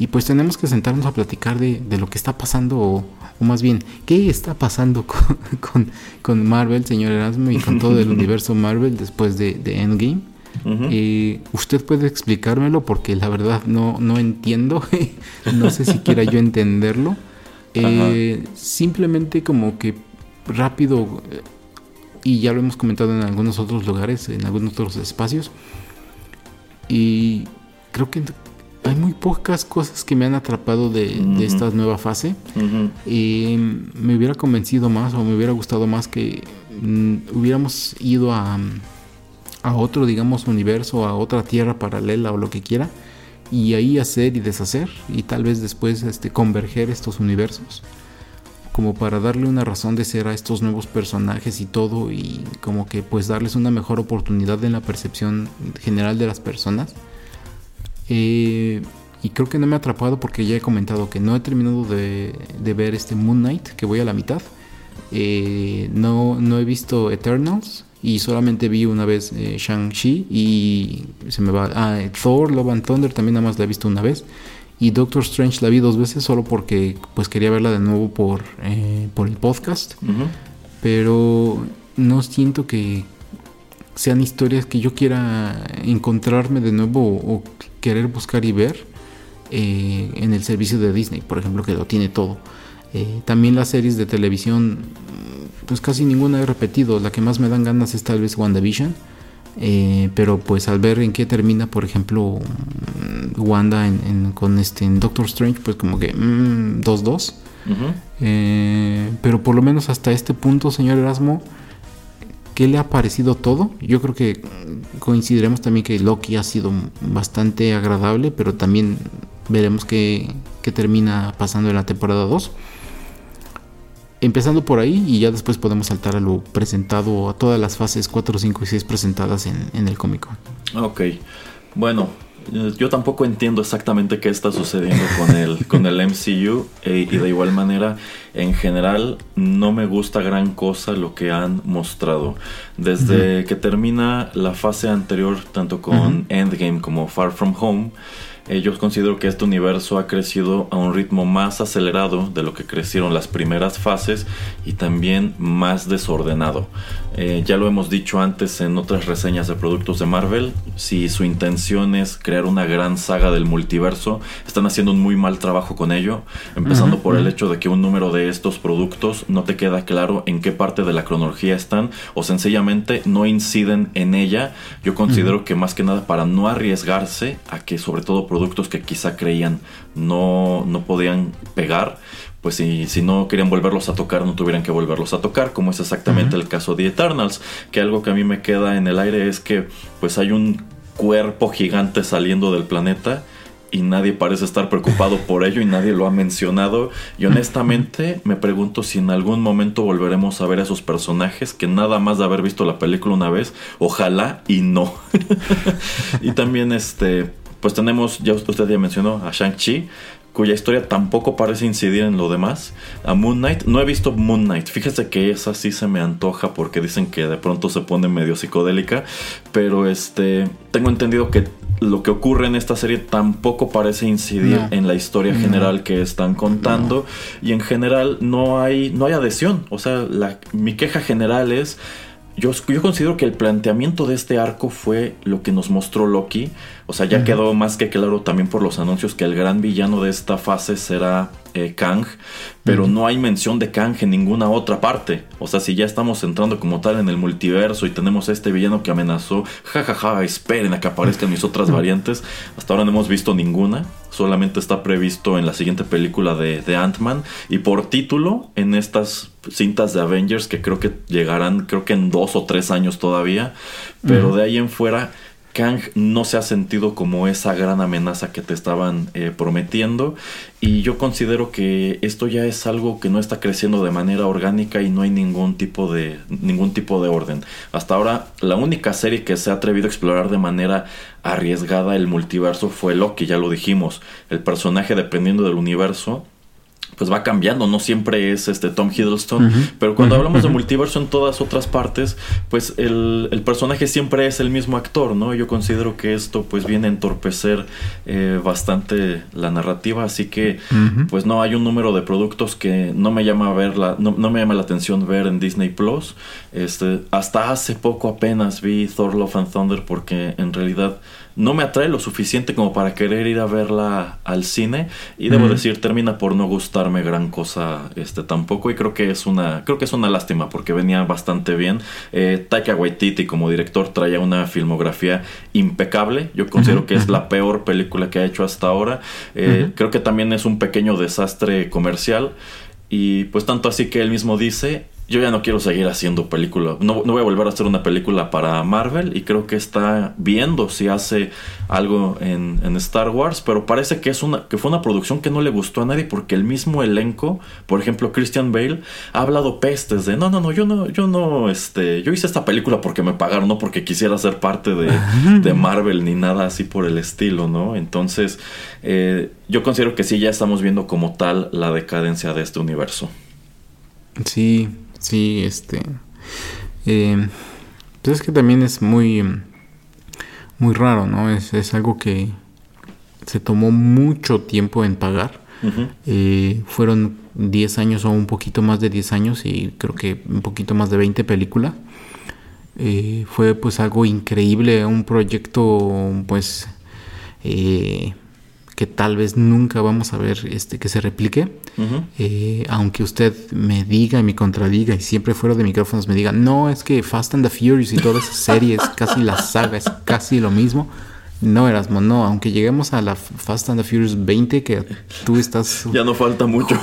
y, pues tenemos que sentarnos a platicar de, de lo que está pasando, o, más bien, ¿qué está pasando con, con, con, Marvel, señor Erasmo, y con todo el universo Marvel después de, de Endgame? Eh, usted puede explicármelo porque la verdad no, no entiendo, no sé si quiera yo entenderlo. Eh, simplemente como que rápido, eh, y ya lo hemos comentado en algunos otros lugares, en algunos otros espacios, y creo que hay muy pocas cosas que me han atrapado de, esta nueva fase. y me hubiera convencido más o me hubiera gustado más que mm, hubiéramos ido a, a otro, digamos, universo, a otra tierra paralela o lo que quiera y ahí hacer y deshacer y tal vez después este, converger estos universos como para darle una razón de ser a estos nuevos personajes y todo y como que pues darles una mejor oportunidad en la percepción general de las personas eh, y creo que no me ha atrapado porque ya he comentado que no he terminado de, ver este Moon Knight que voy a la mitad eh, no, no he visto Eternals y solamente vi una vez eh, Shang-Chi y se me va. Ah, Thor, Love and Thunder también nada más la he visto una vez. Y Doctor Strange la vi dos veces solo porque pues quería verla de nuevo por, eh, por el podcast. Pero no siento que sean historias que yo quiera encontrarme de nuevo o, querer buscar y ver eh, en el servicio de Disney, por ejemplo, que lo tiene todo. también las series de televisión pues casi ninguna he repetido. La que más me dan ganas es tal vez WandaVision. Eh, pero pues al ver en qué termina, por ejemplo, mm, Wanda con este en Doctor Strange, pues como que 2-2. Mm, eh, pero por lo menos hasta este punto, señor Erasmo, ¿qué le ha parecido todo? Yo creo que coincidiremos también que Loki ha sido bastante agradable, pero también veremos qué, qué termina pasando en la temporada 2 empezando por ahí y ya después podemos saltar a lo presentado, a todas las fases 4, 5 y 6 presentadas en, el cómico. Ok, bueno, yo tampoco entiendo exactamente qué está sucediendo con el, con el MCU eh, y de igual manera, en general, no me gusta gran cosa lo que han mostrado. Desde que termina la fase anterior, tanto con Endgame como Far From Home, yo considero que este universo ha crecido a un ritmo más acelerado de lo que crecieron las primeras fases y también más desordenado. Eh, ya lo hemos dicho antes en otras reseñas de productos de Marvel, si su intención es crear una gran saga del multiverso, están haciendo un muy mal trabajo con ello, empezando por el hecho de que un número de estos productos no te queda claro en qué parte de la cronología están o sencillamente no inciden en ella. Yo considero que más que nada para no arriesgarse a que sobre todo productos que quizá creían no, no podían pegar, pues si, si, no querían volverlos a tocar, no tuvieran que volverlos a tocar, como es exactamente el caso de Eternals, que algo que a mí me queda en el aire es que pues hay un cuerpo gigante saliendo del planeta y nadie parece estar preocupado por ello y nadie lo ha mencionado. Y honestamente me pregunto si en algún momento volveremos a ver a esos personajes que nada más de haber visto la película una vez, ojalá y no. y también este, pues tenemos, ya usted ya mencionó a Shang-Chi, cuya historia tampoco parece incidir en lo demás. A Moon Knight, no he visto Moon Knight. Fíjese que esa sí se me antoja porque dicen que de pronto se pone medio psicodélica. Pero este, tengo entendido que lo que ocurre en esta serie tampoco parece incidir en la historia general que están contando y en general no hay no hay adhesión o sea la, mi queja general es yo, yo, considero que el planteamiento de este arco fue lo que nos mostró Loki. O sea, ya quedó más que claro también por los anuncios que el gran villano de esta fase será eh, Kang, pero no hay mención de Kang en ninguna otra parte. O sea, si ya estamos entrando como tal en el multiverso y tenemos a este villano que amenazó, jajaja, esperen a que aparezcan mis otras variantes. Hasta ahora no hemos visto ninguna, solamente está previsto en la siguiente película de, de Ant-Man y por título en estas cintas de Avengers que creo que llegarán, creo que en dos o tres años todavía, pero de ahí en fuera Kang no se ha sentido como esa gran amenaza que te estaban eh, prometiendo y yo considero que esto ya es algo que no está creciendo de manera orgánica y no hay ningún tipo de ningún tipo de orden. Hasta ahora la única serie que se ha atrevido a explorar de manera arriesgada el multiverso fue Loki, ya lo dijimos. El personaje dependiendo del universo pues va cambiando, no siempre es este Tom Hiddleston, pero cuando hablamos de multiverso en todas otras partes, pues el, personaje siempre es el mismo actor, ¿no? Yo considero que esto pues viene a entorpecer eh, bastante la narrativa, así que pues no hay un número de productos que no me llama a ver la, no, no, me llama la atención ver en Disney Plus. Este, hasta hace poco apenas vi Thor Love and Thunder porque en realidad no me atrae lo suficiente como para querer ir a verla al cine. Y debo decir termina por no gustarme gran cosa este tampoco. Y creo que es una creo que es una lástima porque venía bastante bien. Eh, Taika Waititi como director traía una filmografía impecable. Yo considero que es la peor película que ha hecho hasta ahora. Eh, creo que también es un pequeño desastre comercial. Y pues tanto así que él mismo dice yo ya no quiero seguir haciendo película. No, voy a volver a hacer una película para Marvel y creo que está viendo si hace algo en, Star Wars, pero parece que es una que fue una producción que no le gustó a nadie porque el mismo elenco, por ejemplo Christian Bale, ha hablado pestes de no, no, no, yo no, yo no, este, yo hice esta película porque me pagaron, no porque quisiera ser parte de, de Marvel ni nada así por el estilo, ¿no? Entonces, eh, yo considero que sí ya estamos viendo como tal la decadencia de este universo. Sí, Sí, este. Eh, pues es que también es muy. Muy raro, ¿no? Es, es algo que se tomó mucho tiempo en pagar. Eh, fueron 10 años o un poquito más de 10 años y creo que un poquito más de 20 películas. Eh, fue pues algo increíble, un proyecto pues eh, que tal vez nunca vamos a ver este que se replique. Eh, aunque usted me diga y me contradiga y siempre fuera de micrófonos me diga, no, es que Fast and the Furious y todas esas series, casi la saga es casi lo mismo. No, Erasmo, no, aunque lleguemos a la Fast and the Furious 20, que tú estás... ya no falta mucho.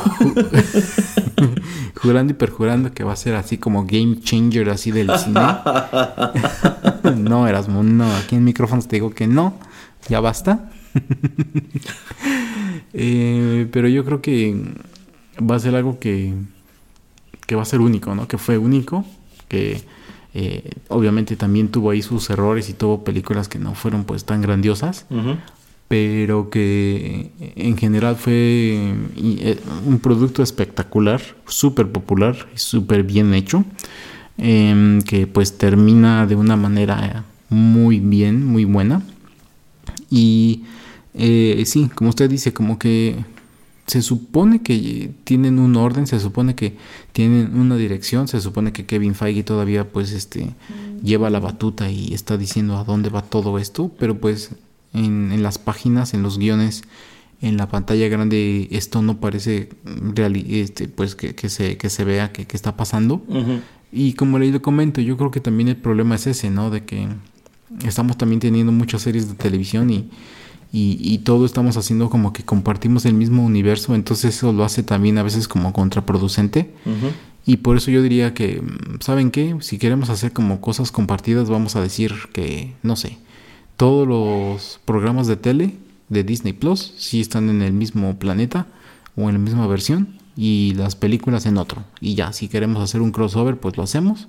jurando y perjurando que va a ser así como game changer así del cine. no, Erasmo, no, aquí en micrófonos te digo que no, ya basta. Eh, pero yo creo que va a ser algo que, que va a ser único, ¿no? Que fue único, que eh, obviamente también tuvo ahí sus errores y tuvo películas que no fueron pues tan grandiosas, pero que en general fue eh, un producto espectacular, súper popular y súper bien hecho, em, que pues termina de una manera muy bien, muy buena. Y eh, sí, como usted dice, como que se supone que tienen un orden, se supone que tienen una dirección, se supone que Kevin Feige todavía pues este lleva la batuta y está diciendo a dónde va todo esto, pero pues en, las páginas, en los guiones, en la pantalla grande esto no parece real, este, pues que, se, que se vea que, está pasando. Y como le comento, yo creo que también el problema es ese, ¿no? De que estamos también teniendo muchas series de televisión y y, todo estamos haciendo como que compartimos el mismo universo, entonces eso lo hace también a veces como contraproducente. Y por eso yo diría que, ¿saben qué? Si queremos hacer como cosas compartidas, vamos a decir que, no sé, todos los programas de tele de Disney Plus sí están en el mismo planeta o en la misma versión y las películas en otro. Y ya, si queremos hacer un crossover, pues lo hacemos.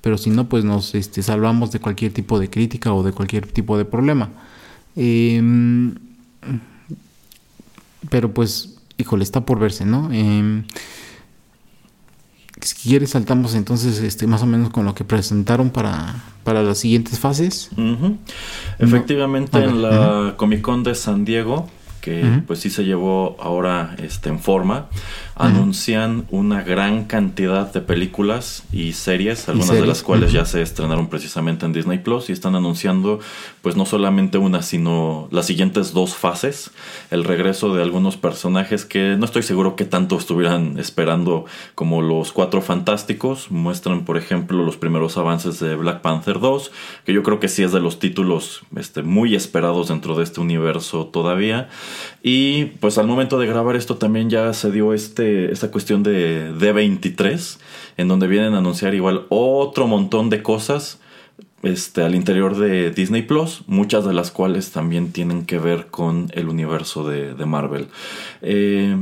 Pero si no, pues nos este, salvamos de cualquier tipo de crítica o de cualquier tipo de problema. Em, pero pues, híjole, está por verse, ¿no? Em, si quieres saltamos entonces este más o menos con lo que presentaron para, para las siguientes fases. Efectivamente, en la Comic Con de San Diego, que pues sí se llevó ahora este, en forma, anuncian una gran cantidad de películas y series, algunas de las cuales ya se estrenaron precisamente en Disney Plus y están anunciando pues no solamente una, sino las siguientes dos fases, el regreso de algunos personajes que no estoy seguro que tanto estuvieran esperando como los Cuatro Fantásticos, muestran por ejemplo los primeros avances de Black Panther 2, que yo creo que sí es de los títulos este, muy esperados dentro de este universo todavía, y pues al momento de grabar esto también ya se dio este esta cuestión de D23, en donde vienen a anunciar igual otro montón de cosas este, al interior de Disney Plus, muchas de las cuales también tienen que ver con el universo de, de Marvel. Eh,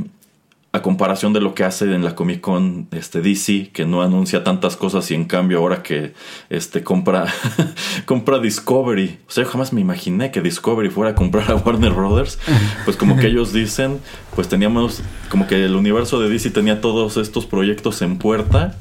a comparación de lo que hace en la Comic Con este DC, que no anuncia tantas cosas y en cambio ahora que este compra compra Discovery, o sea, yo jamás me imaginé que Discovery fuera a comprar a Warner Brothers, pues como que ellos dicen, pues teníamos como que el universo de DC tenía todos estos proyectos en puerta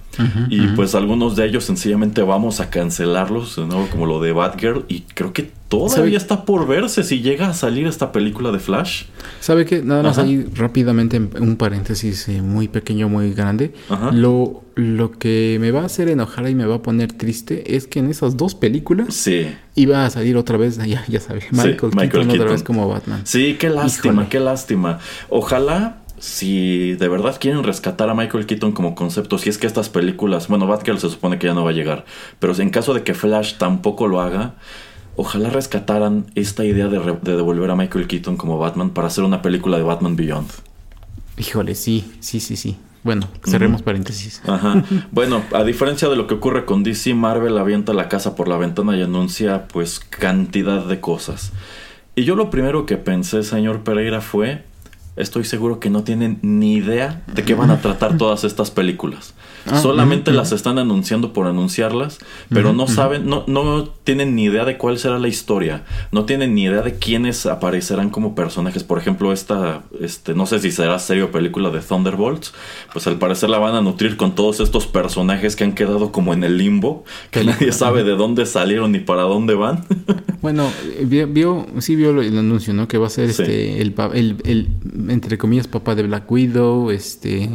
y pues algunos de ellos sencillamente vamos a cancelarlos, ¿no? como lo de Batgirl y creo que todavía está por verse si llega a salir esta película de Flash. ¿Sabe qué? Nada más ahí rápidamente un paréntesis eh, muy pequeño, muy grande. Lo, lo que me va a hacer enojar y me va a poner triste es que en esas dos películas sí. iba a salir otra vez, ya, ya sabes, Michael, Keaton, otra vez como Batman. Sí, qué lástima, qué lástima. Ojalá si de verdad quieren rescatar a Michael Keaton como concepto, si es que estas películas, bueno, Batgirl se supone que ya no va a llegar, pero en caso de que Flash tampoco lo haga, ojalá rescataran esta idea de, devolver a Michael Keaton como Batman para hacer una película de Batman Beyond. Híjole, sí, sí, sí, sí. Bueno, cerremos paréntesis. Ajá. Bueno, a diferencia de lo que ocurre con DC, Marvel avienta la casa por la ventana y anuncia pues cantidad de cosas. Y yo lo primero que pensé, señor Pereira, fue estoy seguro que no tienen ni idea de qué van a tratar todas estas películas. Ah, Solamente las están anunciando por anunciarlas, pero no saben, no, no tienen ni idea de cuál será la historia, no tienen ni idea de quiénes aparecerán como personajes. Por ejemplo, esta, este, no sé si será serie o película de Thunderbolts, pues al parecer la van a nutrir con todos estos personajes que han quedado como en el limbo, que nadie sabe de dónde salieron ni para dónde van. bueno, vio, sí vio el anuncio, ¿no? Que va a ser este el, el entre comillas, papá de Black Widow, este...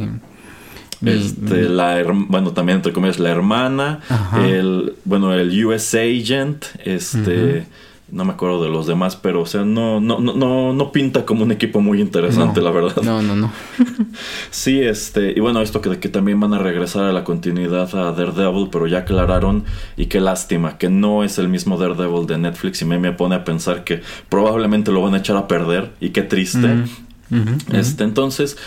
Este, la bueno, también entre comillas la hermana, el, bueno, el US Agent, este, no me acuerdo de los demás, pero o sea, no, no, no, no pinta como un equipo muy interesante, la verdad. No, no, no. sí, este, y bueno, esto que, que también van a regresar a la continuidad a Daredevil, pero ya aclararon, y qué lástima, que no es el mismo Daredevil de Netflix, y me, me pone a pensar que probablemente lo van a echar a perder, y qué triste. este, entonces,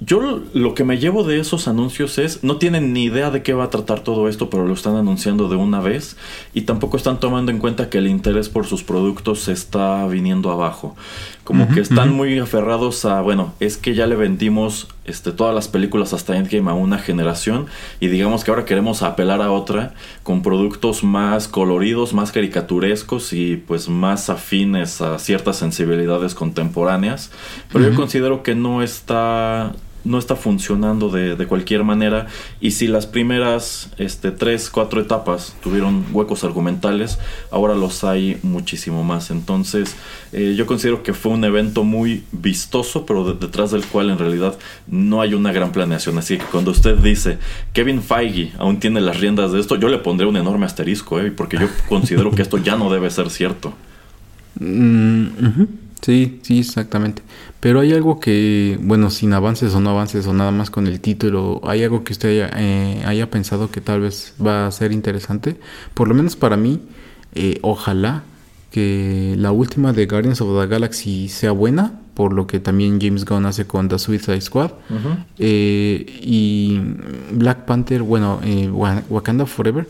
yo lo que me llevo de esos anuncios es, no tienen ni idea de qué va a tratar todo esto, pero lo están anunciando de una vez y tampoco están tomando en cuenta que el interés por sus productos se está viniendo abajo. Como que están muy aferrados a, bueno, es que ya le vendimos este, todas las películas hasta Endgame a una generación y digamos que ahora queremos apelar a otra con productos más coloridos, más caricaturescos y pues más afines a ciertas sensibilidades contemporáneas. Pero yo considero que no está no está funcionando de, de, cualquier manera y si las primeras este, tres, cuatro etapas tuvieron huecos argumentales, ahora los hay muchísimo más. Entonces eh, yo considero que fue un evento muy vistoso, pero detrás del cual en realidad no hay una gran planeación. Así que cuando usted dice Kevin Feige aún tiene las riendas de esto, yo le pondré un enorme asterisco, ¿eh? porque yo considero que esto ya no debe ser cierto. Mm, sí, sí, exactamente. Pero hay algo que, bueno, sin avances o no avances o nada más con el título, hay algo que usted haya, eh, haya pensado que tal vez va a ser interesante. Por lo menos para mí, eh, ojalá que la última de Guardians of the Galaxy sea buena, por lo que también James Gunn hace con The Suicide Squad. Eh, y Black Panther, bueno, Wakanda Forever,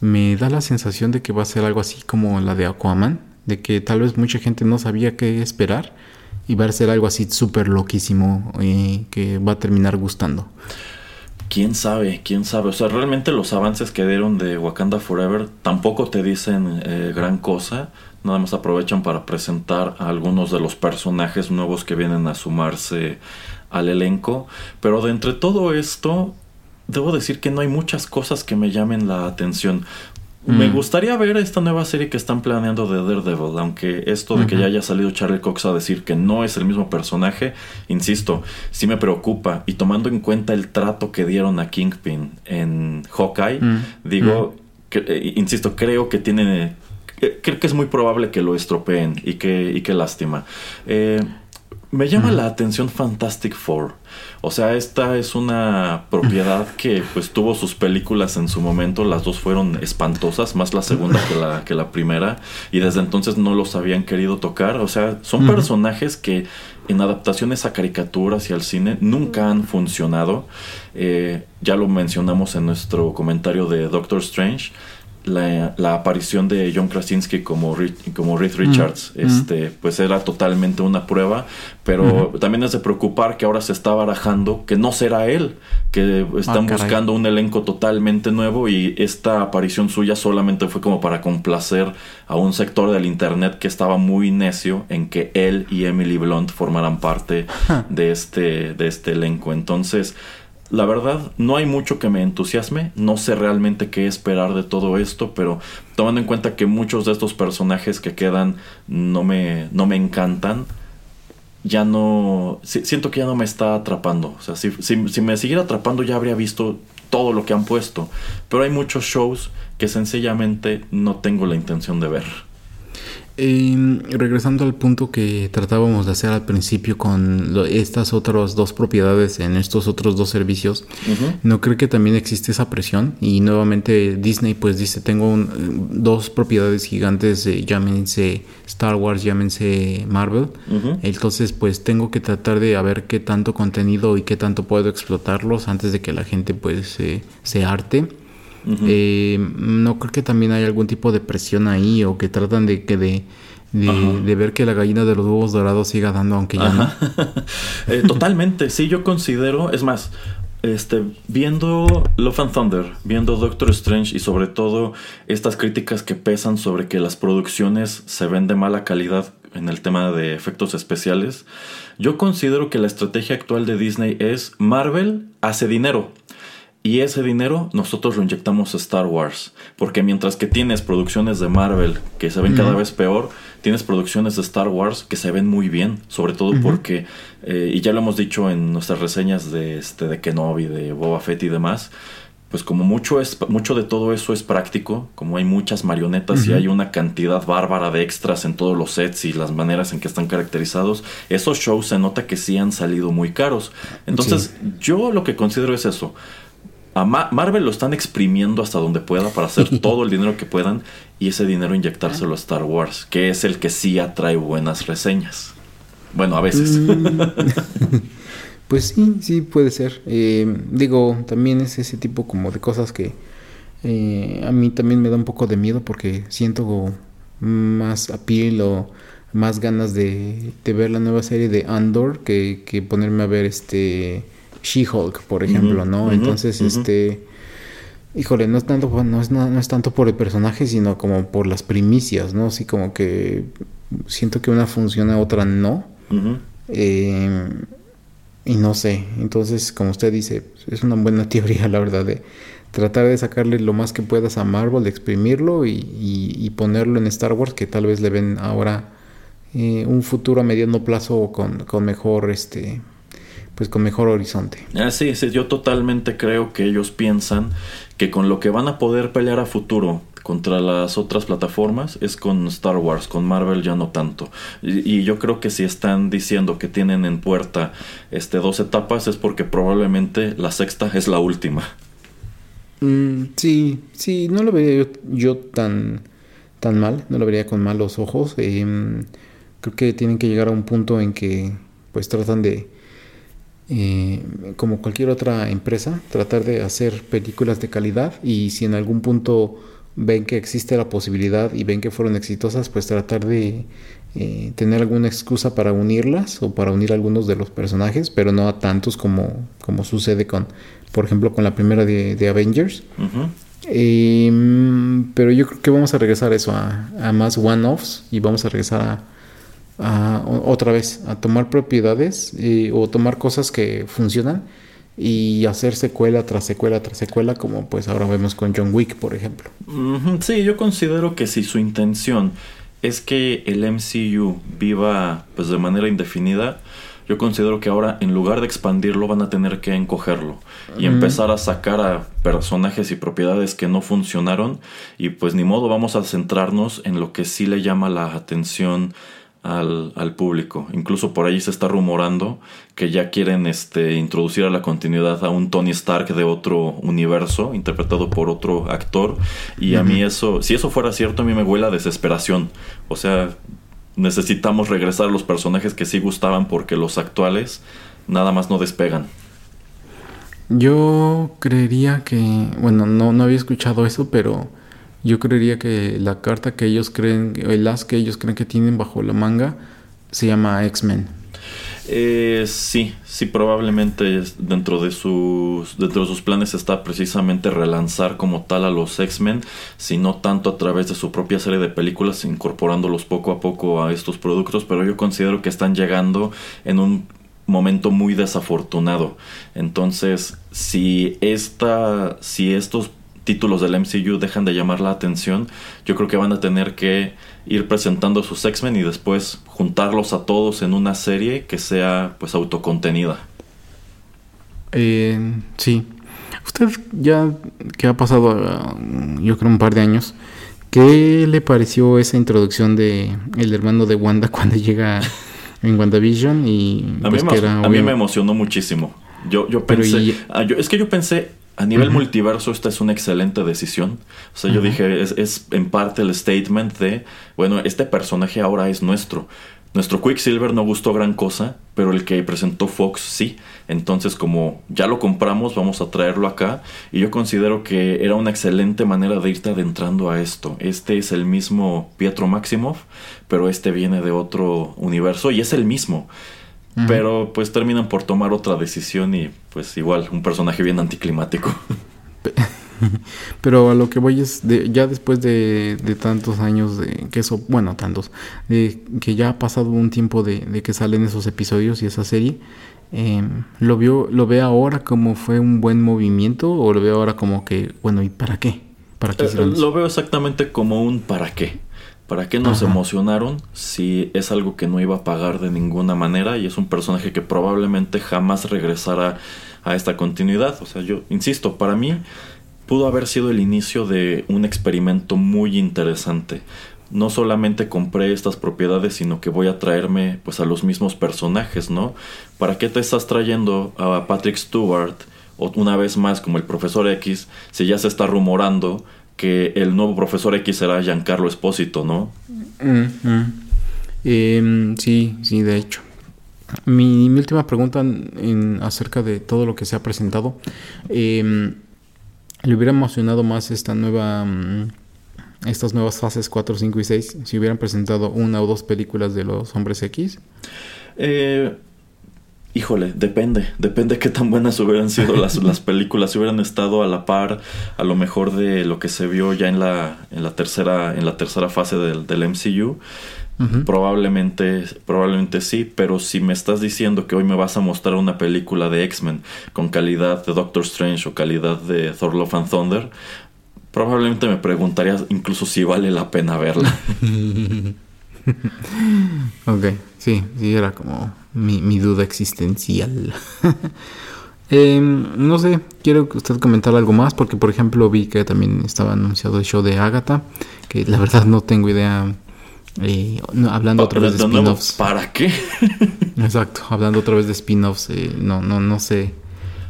me da la sensación de que va a ser algo así como la de Aquaman, de que tal vez mucha gente no sabía qué esperar y va a ser algo así súper loquísimo que va a terminar gustando. Quién sabe, quién sabe. O sea, realmente los avances que dieron de Wakanda Forever tampoco te dicen eh, gran cosa. Nada más aprovechan para presentar a algunos de los personajes nuevos que vienen a sumarse al elenco. Pero de entre todo esto, debo decir que no hay muchas cosas que me llamen la atención. Me Mm. gustaría ver esta nueva serie que están planeando de Daredevil, aunque esto de que ya haya salido Charlie Cox a decir que no es el mismo personaje, insisto, sí me preocupa. Y tomando en cuenta el trato que dieron a Kingpin en Hawkeye, Mm. digo, que, eh, insisto, creo que tiene... que- Creo que es muy probable que lo estropeen y que, y qué lástima. Eh, me llama la atención Fantastic Four. O sea, esta es una propiedad que pues tuvo sus películas en su momento. Las dos fueron espantosas, más la segunda que la, que la primera. Y desde entonces no los habían querido tocar. O sea, son personajes que en adaptaciones a caricaturas y al cine nunca han funcionado. Eh, ya lo mencionamos en nuestro comentario de Doctor Strange. La, la aparición de John Krasinski como, como Reed Richards Mm. este, pues era totalmente una prueba, pero también es de preocupar que ahora se está barajando que no será él, que están Ah, buscando un elenco totalmente nuevo y esta aparición suya solamente fue como para complacer a un sector del internet que estaba muy necio en que él y Emily Blunt formaran parte de este, de este elenco. Entonces, la verdad, no hay mucho que me entusiasme. No sé realmente qué esperar de todo esto, pero tomando en cuenta que muchos de estos personajes que quedan no me, no me encantan, ya no. si- siento que ya no me está atrapando. O sea, si, si, si me siguiera atrapando, ya habría visto todo lo que han puesto. Pero hay muchos shows que sencillamente no tengo la intención de ver. Eh, regresando al punto que tratábamos de hacer al principio con lo- estas otras dos propiedades en estos otros dos servicios, ¿no creo que también existe esa presión? Y nuevamente Disney pues dice, tengo un- dos propiedades gigantes, eh, llámense Star Wars, llámense Marvel, entonces pues tengo que tratar de a ver qué tanto contenido y qué tanto puedo explotarlos antes de que la gente pues eh, se arte. Eh, no creo que también hay algún tipo de presión ahí o que tratan de que de, de, Ajá. de ver que la gallina de los huevos dorados siga dando aunque ya no. Eh, totalmente, sí, yo considero, es más, este, viendo Love and Thunder, viendo Doctor Strange y sobre todo estas críticas que pesan sobre que las producciones se ven de mala calidad en el tema de efectos especiales, yo considero que la estrategia actual de Disney es Marvel hace dinero. Y ese dinero nosotros lo inyectamos a Star Wars. Porque mientras que tienes producciones de Marvel que se ven cada Ujú. vez peor, tienes producciones de Star Wars que se ven muy bien. Sobre todo Ujú. porque, eh, y ya lo hemos dicho en nuestras reseñas de, este, de Kenobi, de Boba Fett y demás, pues como mucho, es, mucho de todo eso es práctico, como hay muchas marionetas y Ujú. hay una cantidad bárbara de extras en todos los sets y las maneras en que están caracterizados, esos shows se nota que sí han salido muy caros. Entonces, yo lo que considero es eso. A Ma- Marvel lo están exprimiendo hasta donde pueda para hacer todo el dinero que puedan y ese dinero inyectárselo a Star Wars, que es el que sí atrae buenas reseñas. Bueno, a veces. Mm. Pues sí, sí puede ser. Eh, digo, también es ese tipo como de cosas que eh, a mí también me da un poco de miedo porque siento más appeal o más ganas de, de ver la nueva serie de Andor que, que ponerme a ver este She-Hulk, por ejemplo, ¿no? Entonces, este híjole, no es tanto no es, no, no es tanto por el personaje, sino como por las primicias, ¿no? Así como que siento que una funciona, otra no. Eh, y no sé, entonces como usted dice, es una buena teoría la verdad de tratar de sacarle lo más que puedas a Marvel, de exprimirlo y, y- y ponerlo en Star Wars que tal vez le ven ahora eh, un futuro a mediano plazo con, con mejor este pues con mejor horizonte. Ah, sí, sí, yo totalmente creo que ellos piensan que con lo que van a poder pelear a futuro contra las otras plataformas es con Star Wars, con Marvel ya no tanto. Y, y yo creo que si están diciendo que tienen en puerta este dos etapas es porque probablemente la sexta es la última. Mm, sí, sí, no lo vería yo, yo tan, tan mal, no lo vería con malos ojos. Em, creo que tienen que llegar a un punto en que pues tratan de, eh, como cualquier otra empresa, tratar de hacer películas de calidad y si en algún punto ven que existe la posibilidad y ven que fueron exitosas, pues tratar de eh, tener alguna excusa para unirlas o para unir algunos de los personajes, pero no a tantos como, como sucede con, por ejemplo, con la primera de, de Avengers. Eh, mm, pero yo creo que vamos a regresar a eso, a, a más one-offs y vamos a regresar a, a- otra vez a tomar propiedades eh, o tomar cosas que funcionan y hacer secuela tras secuela tras secuela, como pues ahora vemos con John Wick, por ejemplo. Sí, yo considero que si su intención es que el MCU viva pues de manera indefinida, yo considero que ahora en lugar de expandirlo van a tener que encogerlo y empezar a sacar a personajes y propiedades que no funcionaron y pues ni modo vamos a centrarnos en lo que sí le llama la atención al, al, público. Incluso por ahí se está rumorando que ya quieren este, introducir a la continuidad a un Tony Stark de otro universo, interpretado por otro actor. Y a mí eso, si eso fuera cierto, a mí me huele a desesperación. O sea, necesitamos regresar a los personajes que sí gustaban porque los actuales nada más no despegan. Yo creería que, bueno, no, no había escuchado eso, pero yo creería que la carta que ellos creen, el as que ellos creen que tienen bajo la manga, se llama X-Men. Eh, sí, sí, probablemente dentro de sus dentro de sus planes está precisamente relanzar como tal a los X-Men, si no tanto a través de su propia serie de películas, incorporándolos poco a poco a estos productos, pero yo considero que están llegando en un momento muy desafortunado. Entonces, si esta, si estos títulos del MCU dejan de llamar la atención, yo creo que van a tener que ir presentando sus X-Men y después juntarlos a todos en una serie que sea pues autocontenida. Eh, sí. Usted ya que ha pasado yo creo un par de años, ¿qué le pareció esa introducción de el hermano de Wanda cuando llega en WandaVision y a, mí, pues, me, a mí me emocionó muchísimo. Yo, yo pensé, ah, es que yo pensé a nivel multiverso, esta es una excelente decisión. O sea, yo dije, es, es, en parte el statement de, bueno, este personaje ahora es nuestro. Nuestro Quicksilver no gustó gran cosa, pero el que presentó Fox sí. Entonces, como ya lo compramos, vamos a traerlo acá. Y yo considero que era una excelente manera de irte adentrando a esto. Este es el mismo Pietro Maximoff, pero este viene de otro universo y es el mismo. Pero pues terminan por tomar otra decisión y pues igual, un personaje bien anticlimático. Pero a lo que voy es, de, ya después de, tantos años de que eso, bueno, tantos, de que ya ha pasado un tiempo de, que salen esos episodios y esa serie, em, ¿lo, vio, ¿lo ve ahora como fue un buen movimiento o lo ve ahora como que, bueno, ¿y para qué? ¿Para qué eh, lo veo exactamente como un para qué. ¿Para qué nos emocionaron si es algo que no iba a pagar de ninguna manera y es un personaje que probablemente jamás regresara a esta continuidad? O sea, yo insisto, para mí pudo haber sido el inicio de un experimento muy interesante. No solamente compré estas propiedades, sino que voy a traerme pues a los mismos personajes, ¿no? ¿Para qué te estás trayendo a Patrick Stewart o una vez más como el profesor X si ya se está rumorando que el nuevo profesor X será Giancarlo Espósito, ¿no? Mm, mm. Em, sí, sí, de hecho. Mi, última pregunta en, acerca de todo lo que se ha presentado. Em, ¿Le hubiera emocionado más esta nueva... Mm, estas nuevas fases 4, 5 y 6 si hubieran presentado una o dos películas de los hombres X? Eh, Híjole, depende, depende qué tan buenas hubieran sido las, las películas, si hubieran estado a la par a lo mejor de lo que se vio ya en la, en la tercera, en la tercera fase del, del MCU. Probablemente, probablemente sí, pero si me estás diciendo que hoy me vas a mostrar una película de X-Men con calidad de Doctor Strange o calidad de Thor Love and Thunder, probablemente me preguntarías incluso si vale la pena verla. ok, sí, sí, era como mi, duda existencial. Em, no sé, quiero que usted comentar algo más, porque por ejemplo vi que también estaba anunciado el show de Agatha, que la verdad no tengo idea. Eh, hablando otra vez de spin-offs. ¿Para qué? Exacto, hablando otra vez de spin-offs, eh, no, no, no sé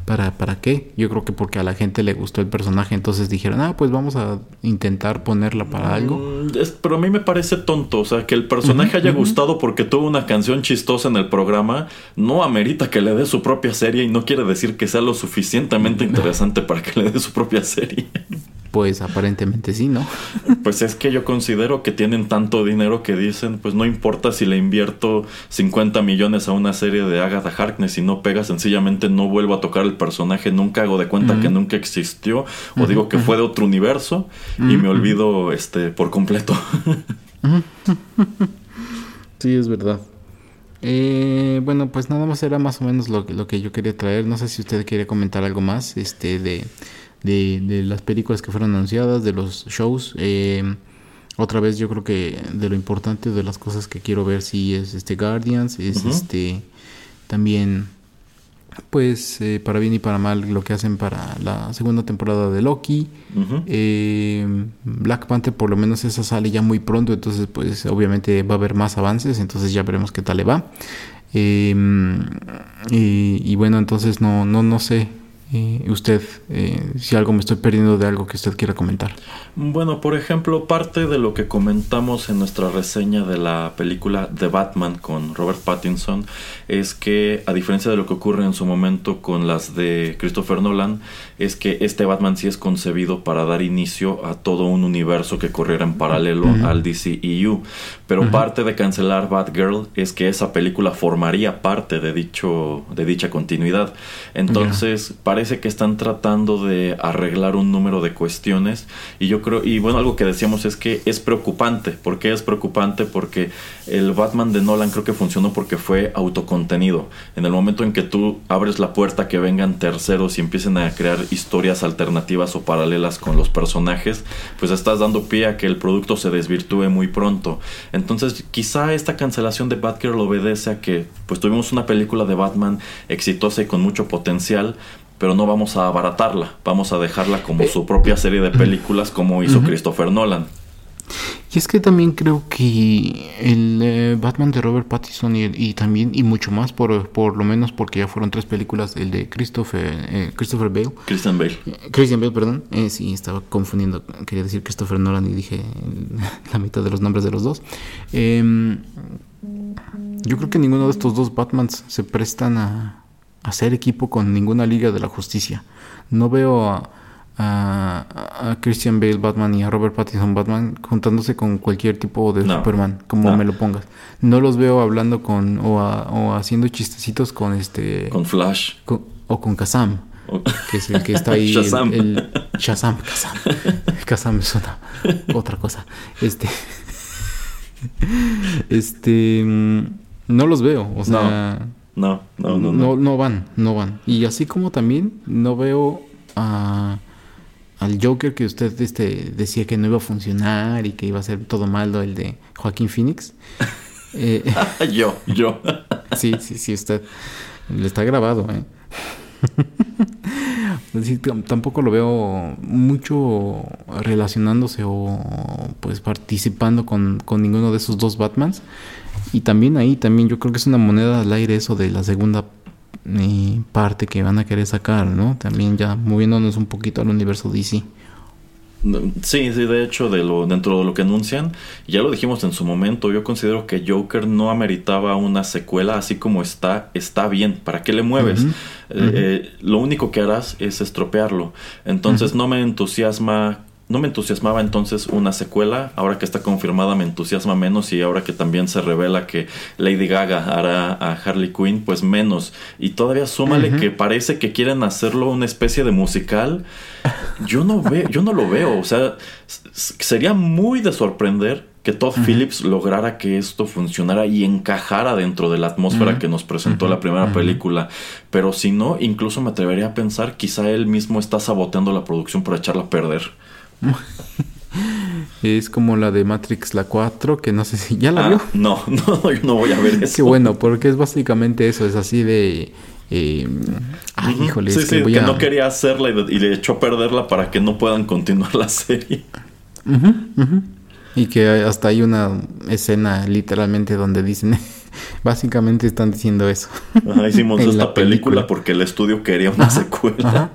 ¿Para, ¿Para qué? Yo creo que porque a la gente le gustó el personaje, entonces dijeron, ah, pues vamos a intentar ponerla para algo. Mm, pero a mí me parece tonto, o sea, que el personaje haya gustado porque tuvo una canción chistosa en el programa, no amerita que le dé su propia serie y no quiere decir que sea lo suficientemente interesante para que le dé su propia serie. Pues aparentemente sí, ¿no? Pues es que yo considero que tienen tanto dinero que dicen, pues no importa si le invierto 50 millones a una serie de Agatha Harkness y no pega, sencillamente no vuelvo a tocar el personaje, nunca hago de cuenta que nunca existió o digo que fue de otro universo y me olvido este por completo. sí, es verdad. Eh, bueno, pues nada más era más o menos lo, lo que yo quería traer. No sé si usted quiere comentar algo más este, de, de, de las películas que fueron anunciadas, de los shows. Eh, otra vez yo creo que de lo importante de las cosas que quiero ver si es este Guardians, es este también pues eh, para bien y para mal lo que hacen para la segunda temporada de Loki. Eh, Black Panther por lo menos esa sale ya muy pronto, entonces pues obviamente va a haber más avances, entonces ya veremos qué tal le va. Eh, y, y, bueno, entonces no, no, no sé eh, usted, eh, si algo me estoy perdiendo de algo que usted quiera comentar. Bueno, por ejemplo, parte de lo que comentamos en nuestra reseña de la película The Batman con Robert Pattinson es que, a diferencia de lo que ocurre en su momento con las de Christopher Nolan, es que este Batman sí es concebido para dar inicio a todo un universo que corriera en paralelo al DCEU. Pero parte de cancelar Batgirl es que esa película formaría parte de, dicho, de dicha continuidad. Entonces, parece que están tratando de arreglar un número de cuestiones y yo creo, y bueno, algo que decíamos es que es preocupante. ¿Por qué es preocupante? Porque el Batman de Nolan creo que funcionó porque fue autocontenido. En el momento en que tú abres la puerta que vengan terceros y empiecen a crear historias alternativas o paralelas con los personajes, pues estás dando pie a que el producto se desvirtúe muy pronto. Entonces, quizá esta cancelación de Batgirl obedece a que pues tuvimos una película de Batman exitosa y con mucho potencial, pero no vamos a abaratarla, vamos a dejarla como su propia serie de películas como hizo Christopher Nolan. Y es que también creo que el eh, Batman de Robert Pattinson y, y, también, y mucho más, por, por lo menos porque ya fueron tres películas, el de Christopher, eh, Christopher Bale. Christian Bale. Christian Bale, perdón. Eh, sí, estaba confundiendo. Quería decir Christopher Nolan y dije la mitad de los nombres de los dos. Eh, yo creo que ninguno de estos dos Batmans se prestan a hacer equipo con ninguna Liga de la Justicia. No veo a a, a, Christian Bale Batman y a Robert Pattinson Batman juntándose con cualquier tipo de no, Superman, como no. me lo pongas. No los veo hablando con o, a, o haciendo chistecitos con este con Flash con, o con Kazam, que es el que está ahí Shazam. El, el Shazam, Kazam. Kazam es una otra cosa. Este este no los veo, o sea, no, no, no, no, no van, no van. Y así como también no veo a al Joker que usted este, decía que no iba a funcionar y que iba a ser todo malo, el de Joaquín Phoenix. Eh, yo, yo. sí, sí, sí, usted. Le está grabado, ¿eh? sí, tampoco lo veo mucho relacionándose o pues participando con, con ninguno de esos dos Batmans. Y también ahí, también yo creo que es una moneda al aire eso de la segunda eh, parte que van a querer sacar, ¿no? También ya moviéndonos un poquito al universo DC. Sí, sí, de hecho, de lo, dentro de lo que anuncian, ya lo dijimos en su momento, yo considero que Joker no ameritaba una secuela así como está, está bien, ¿para qué le mueves? Uh -huh. eh, eh, lo único que harás es estropearlo, entonces uh -huh. no me entusiasma no me entusiasmaba entonces una secuela, ahora que está confirmada me entusiasma menos y ahora que también se revela que Lady Gaga hará a Harley Quinn, pues menos. Y todavía súmale uh -huh. que parece que quieren hacerlo una especie de musical. Yo no veo, yo no lo veo, o sea, sería muy de sorprender que Todd uh -huh. Phillips lograra que esto funcionara y encajara dentro de la atmósfera uh -huh. que nos presentó la primera película. Pero si no, incluso me atrevería a pensar, quizá él mismo está saboteando la producción para echarla a perder. Es como la de Matrix, la 4, que no sé si ya la ah, vio. No, no, yo no voy a ver eso. Qué bueno, porque es básicamente eso, es así de... Eh, ay, híjole, sí, es sí, que, voy que a... no quería hacerla y, y, le echó a perderla para que no puedan continuar la serie. Uh -huh, uh -huh. Y que hasta hay una escena literalmente donde dicen, básicamente están diciendo eso. Ajá, hicimos esta película, película, porque el estudio quería una ajá, secuela. Ajá.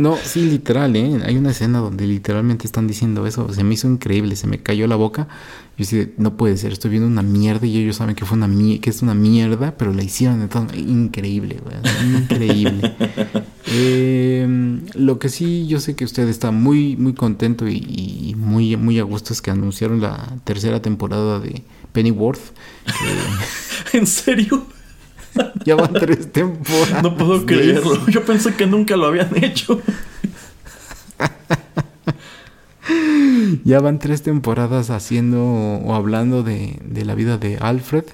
No, sí, literal, ¿eh? Hay una escena donde literalmente están diciendo eso. Se me hizo increíble, se me cayó la boca. Yo dije, no puede ser, estoy viendo una mierda y ellos saben que fue una que es una mierda, pero la hicieron entonces increíble, güey. Increíble. eh, lo que sí, yo sé que usted está muy, muy contento y, y, muy, muy a gusto es que anunciaron la tercera temporada de Pennyworth. Que... ¿En serio? ya van tres temporadas. No puedo creerlo. Yo pensé que nunca lo habían hecho. ya van tres temporadas haciendo o hablando de, de la vida de Alfred,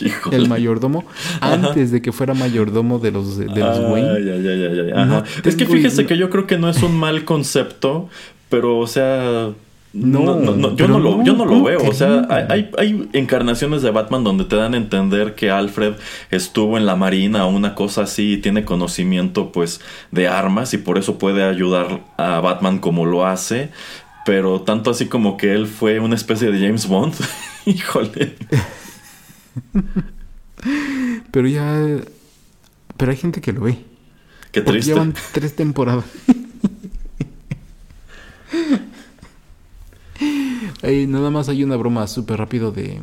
Híjole. el mayordomo, antes de que fuera mayordomo de los, de los Ay, Wayne. ay, ay, ay, ay, ajá. No es que fíjese que yo creo que no es un mal concepto, pero o sea... No, No, no, yo, no lo, yo no lo ¿cómo veo. O sea, hay, hay, encarnaciones de Batman donde te dan a entender que Alfred estuvo en la marina o una cosa así y tiene conocimiento pues de armas y por eso puede ayudar a Batman como lo hace. Pero tanto así como que él fue una especie de James Bond. Híjole. Pero ya. Pero hay gente que lo ve. Qué Porque triste. llevan tres temporadas. Nada más hay una broma súper rápido de,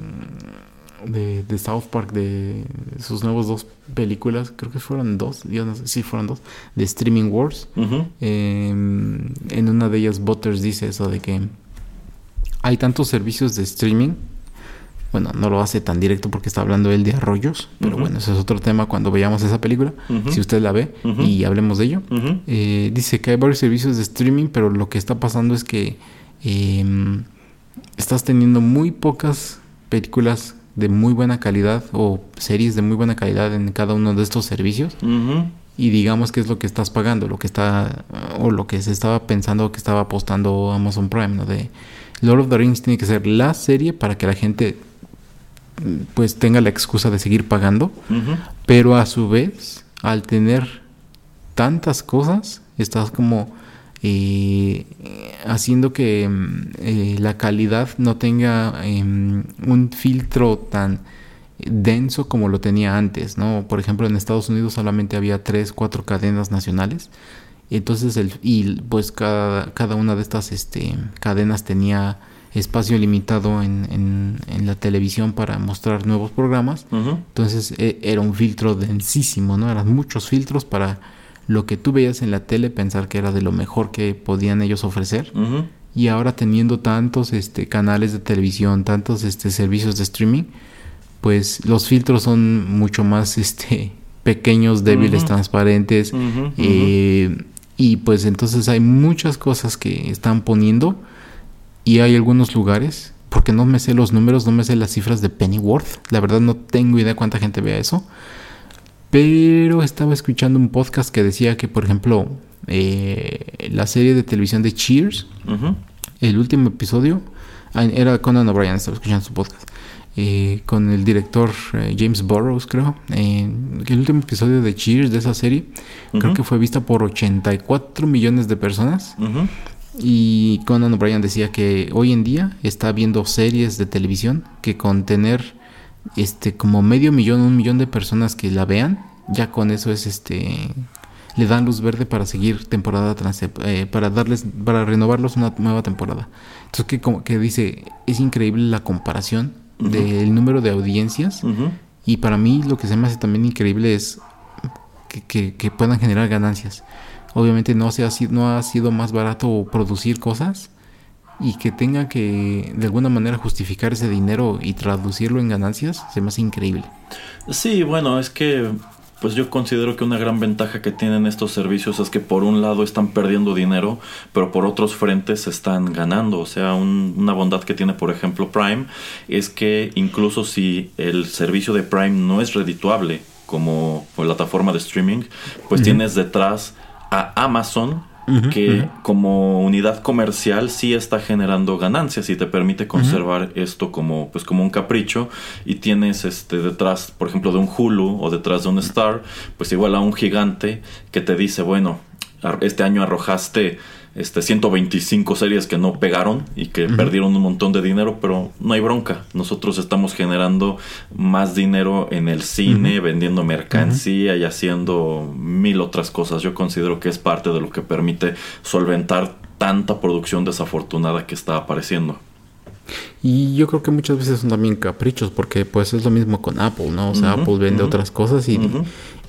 de, de South Park, de sus nuevos dos películas, creo que fueron dos, yo no sé si fueron dos, de Streaming Wars. Eh, en una de ellas Butters dice eso de que hay tantos servicios de streaming. Bueno, no lo hace tan directo porque está hablando él de arroyos, pero bueno, ese es otro tema cuando veamos esa película, si usted la ve y hablemos de ello. Eh, dice que hay varios servicios de streaming, pero lo que está pasando es que em, estás teniendo muy pocas películas de muy buena calidad o series de muy buena calidad en cada uno de estos servicios y digamos que es lo que estás pagando, lo que está o lo que se estaba pensando que estaba apostando Amazon Prime, ¿no? De Lord of the Rings tiene que ser la serie para que la gente pues tenga la excusa de seguir pagando, pero a su vez al tener tantas cosas estás como eh, haciendo que mm, eh, la calidad no tenga em, un filtro tan denso como lo tenía antes, ¿no? Por ejemplo, en Estados Unidos solamente había tres, cuatro cadenas nacionales. Entonces, el, y pues cada, cada una de estas este, cadenas tenía espacio limitado en, en- en la televisión para mostrar nuevos programas. Entonces e- era un filtro densísimo, ¿no? Eran muchos filtros para lo que tú veías en la tele, pensar que era de lo mejor que podían ellos ofrecer. Y ahora teniendo tantos este, canales de televisión, tantos este, servicios de streaming, pues los filtros son mucho más este, pequeños, débiles, transparentes. Eh, y pues entonces hay muchas cosas que están poniendo y hay algunos lugares, porque no me sé los números, no me sé las cifras de Pennyworth. La verdad no tengo idea cuánta gente vea eso. Pero estaba escuchando un podcast que decía que, por ejemplo, eh, la serie de televisión de Cheers, el último episodio, ah, era Conan O'Brien, estaba escuchando su podcast, eh, con el director eh, James Burrows, creo. El último episodio de Cheers, de esa serie, creo que fue vista por 84 millones de personas. Y Conan O'Brien decía que hoy en día está viendo series de televisión que con tener este como medio millón, un millón de personas que la vean, ya con eso es este le dan luz verde para seguir temporada tras eh, para darles para renovarlos una nueva temporada. Entonces que como que dice es increíble la comparación del número de audiencias y para mí lo que se me hace también increíble es que, que- que puedan generar ganancias. Obviamente no, se ha, sido, no ha sido más barato producir cosas y que tenga que de alguna manera justificar ese dinero y traducirlo en ganancias, se me hace increíble. Sí, bueno, es que pues yo considero que una gran ventaja que tienen estos servicios es que por un lado están perdiendo dinero, pero por otros frentes están ganando. O sea, un- una bondad que tiene, por ejemplo, Prime es que incluso si el servicio de Prime no es redituable como plataforma de streaming, pues tienes detrás a Amazon Que como unidad comercial sí está generando ganancias y te permite conservar esto como pues como un capricho y tienes este detrás por ejemplo de un Hulu o detrás de un Star pues igual a un gigante que te dice bueno este año arrojaste este 125 series que no pegaron y que perdieron un montón de dinero, pero no hay bronca. Nosotros estamos generando más dinero en el cine, vendiendo mercancía y haciendo mil otras cosas. Yo considero que es parte de lo que permite solventar tanta producción desafortunada que está apareciendo. Y yo creo que muchas veces son también caprichos, porque pues es lo mismo con Apple, ¿no? O sea, Apple vende otras cosas y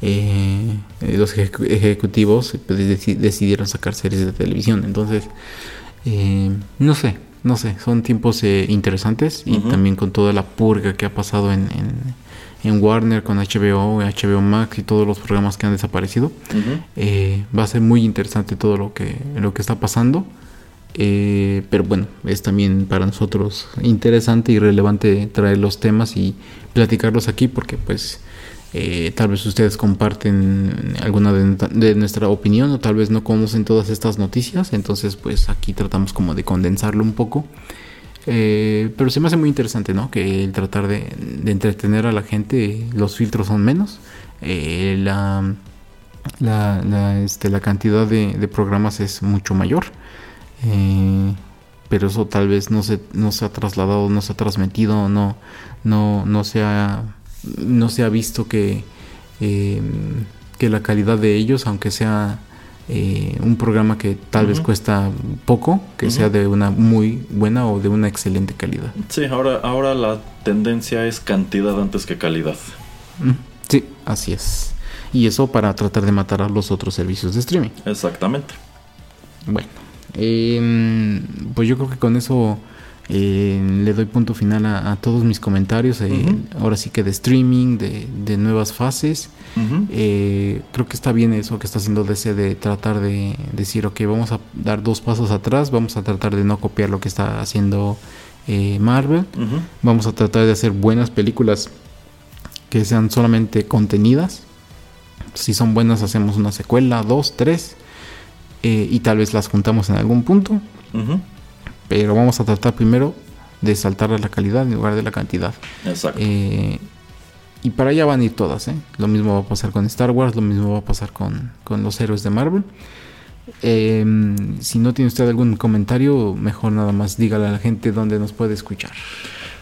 eh, los ejecu- ejecutivos pues, deci- decidieron sacar series de televisión. Entonces, eh, no sé, no sé, son tiempos eh, interesantes y también con toda la purga que ha pasado en, en, en Warner, con HBO, HBO Max y todos los programas que han desaparecido. Eh, va a ser muy interesante todo lo que, lo que está pasando. Eh, pero bueno, es también para nosotros interesante y relevante traer los temas y platicarlos aquí porque pues eh, tal vez ustedes comparten alguna de, nuestra opinión o tal vez no conocen todas estas noticias, entonces pues aquí tratamos como de condensarlo un poco. Eh, pero se me hace muy interesante, ¿no? Que el tratar de, entretener a la gente, los filtros son menos, la, la, este, la cantidad de programas es mucho mayor. Eh, pero eso tal vez no se, no se ha trasladado, no se ha transmitido, no, no, no, se, ha, no se ha visto que, eh, que la calidad de ellos, aunque sea eh, un programa que tal vez cuesta poco, que sea de una muy buena o de una excelente calidad. Sí, ahora, ahora la tendencia es cantidad antes que calidad. Sí, así es. Y eso para tratar de matar a los otros servicios de streaming. Exactamente. Bueno. Eh, pues yo creo que con eso eh, le doy punto final a, todos mis comentarios. Eh, ahora sí que de streaming, de, nuevas fases. Eh, creo que está bien eso que está haciendo DC de tratar de decir, ok, vamos a dar dos pasos atrás, vamos a tratar de no copiar lo que está haciendo Marvel. Vamos a tratar de hacer buenas películas que sean solamente contenidas. Si son buenas, hacemos una secuela, dos, tres. Eh, y tal vez las juntamos en algún punto. Pero vamos a tratar primero de saltar a la calidad en lugar de la cantidad. Exacto. Eh, y para allá van a ir todas. ¿eh? Lo mismo va a pasar con Star Wars, lo mismo va a pasar con, los héroes de Marvel. si no tiene usted algún comentario, mejor nada más dígale a la gente dónde nos puede escuchar.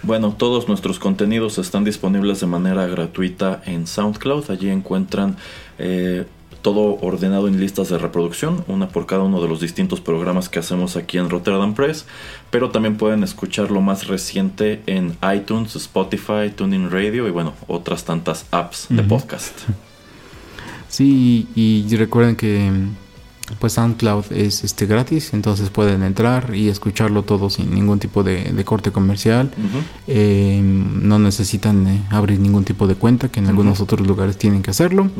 Bueno, todos nuestros contenidos están disponibles de manera gratuita en SoundCloud. Allí encuentran todo ordenado en listas de reproducción, una por cada uno de los distintos programas que hacemos aquí en Rotterdam Press, pero también pueden escuchar lo más reciente en iTunes, Spotify, TuneIn Radio y bueno, otras tantas apps de podcast. Sí, y recuerden que pues SoundCloud es este gratis, entonces pueden entrar y escucharlo todo sin ningún tipo de, corte comercial. Eh, no necesitan eh, abrir ningún tipo de cuenta, que en algunos otros lugares tienen que hacerlo.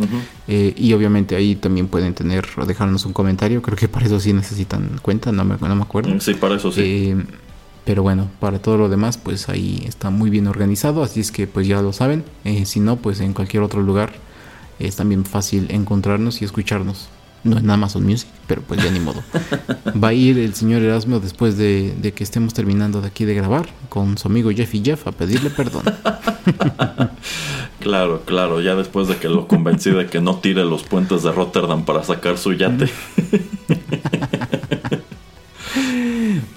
Eh, y obviamente ahí también pueden tener o dejarnos un comentario. Creo que para eso sí necesitan cuenta, no me, no me acuerdo. Sí, para eso sí. pero bueno, para todo lo demás, pues ahí está muy bien organizado, así es que pues ya lo saben. si no, pues en cualquier otro lugar es también fácil encontrarnos y escucharnos no en Amazon Music, pero pues ya ni modo. Va a ir el señor Erasmo después de, que estemos terminando de aquí de grabar con su amigo Jeff y Jeff a pedirle perdón. claro, claro, ya después de que lo convencí de que no tire los puentes de Rotterdam para sacar su yate.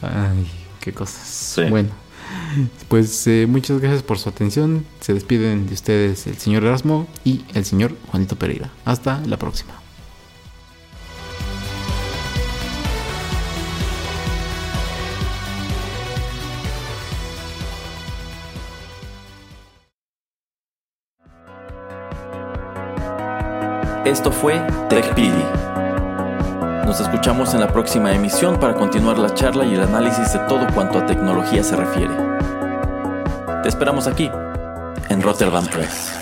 Ay, qué cosas. Bueno. Pues eh, muchas gracias por su atención. Se despiden de ustedes el señor Erasmo y el señor Juanito Pereira. Hasta la próxima. Esto fue TechPili. Nos escuchamos en la próxima emisión para continuar la charla y el análisis de todo cuanto a tecnología se refiere. Te esperamos aquí, en Rotterdam Press.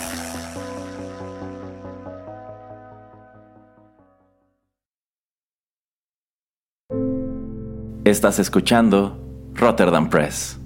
Estás escuchando Rotterdam Press.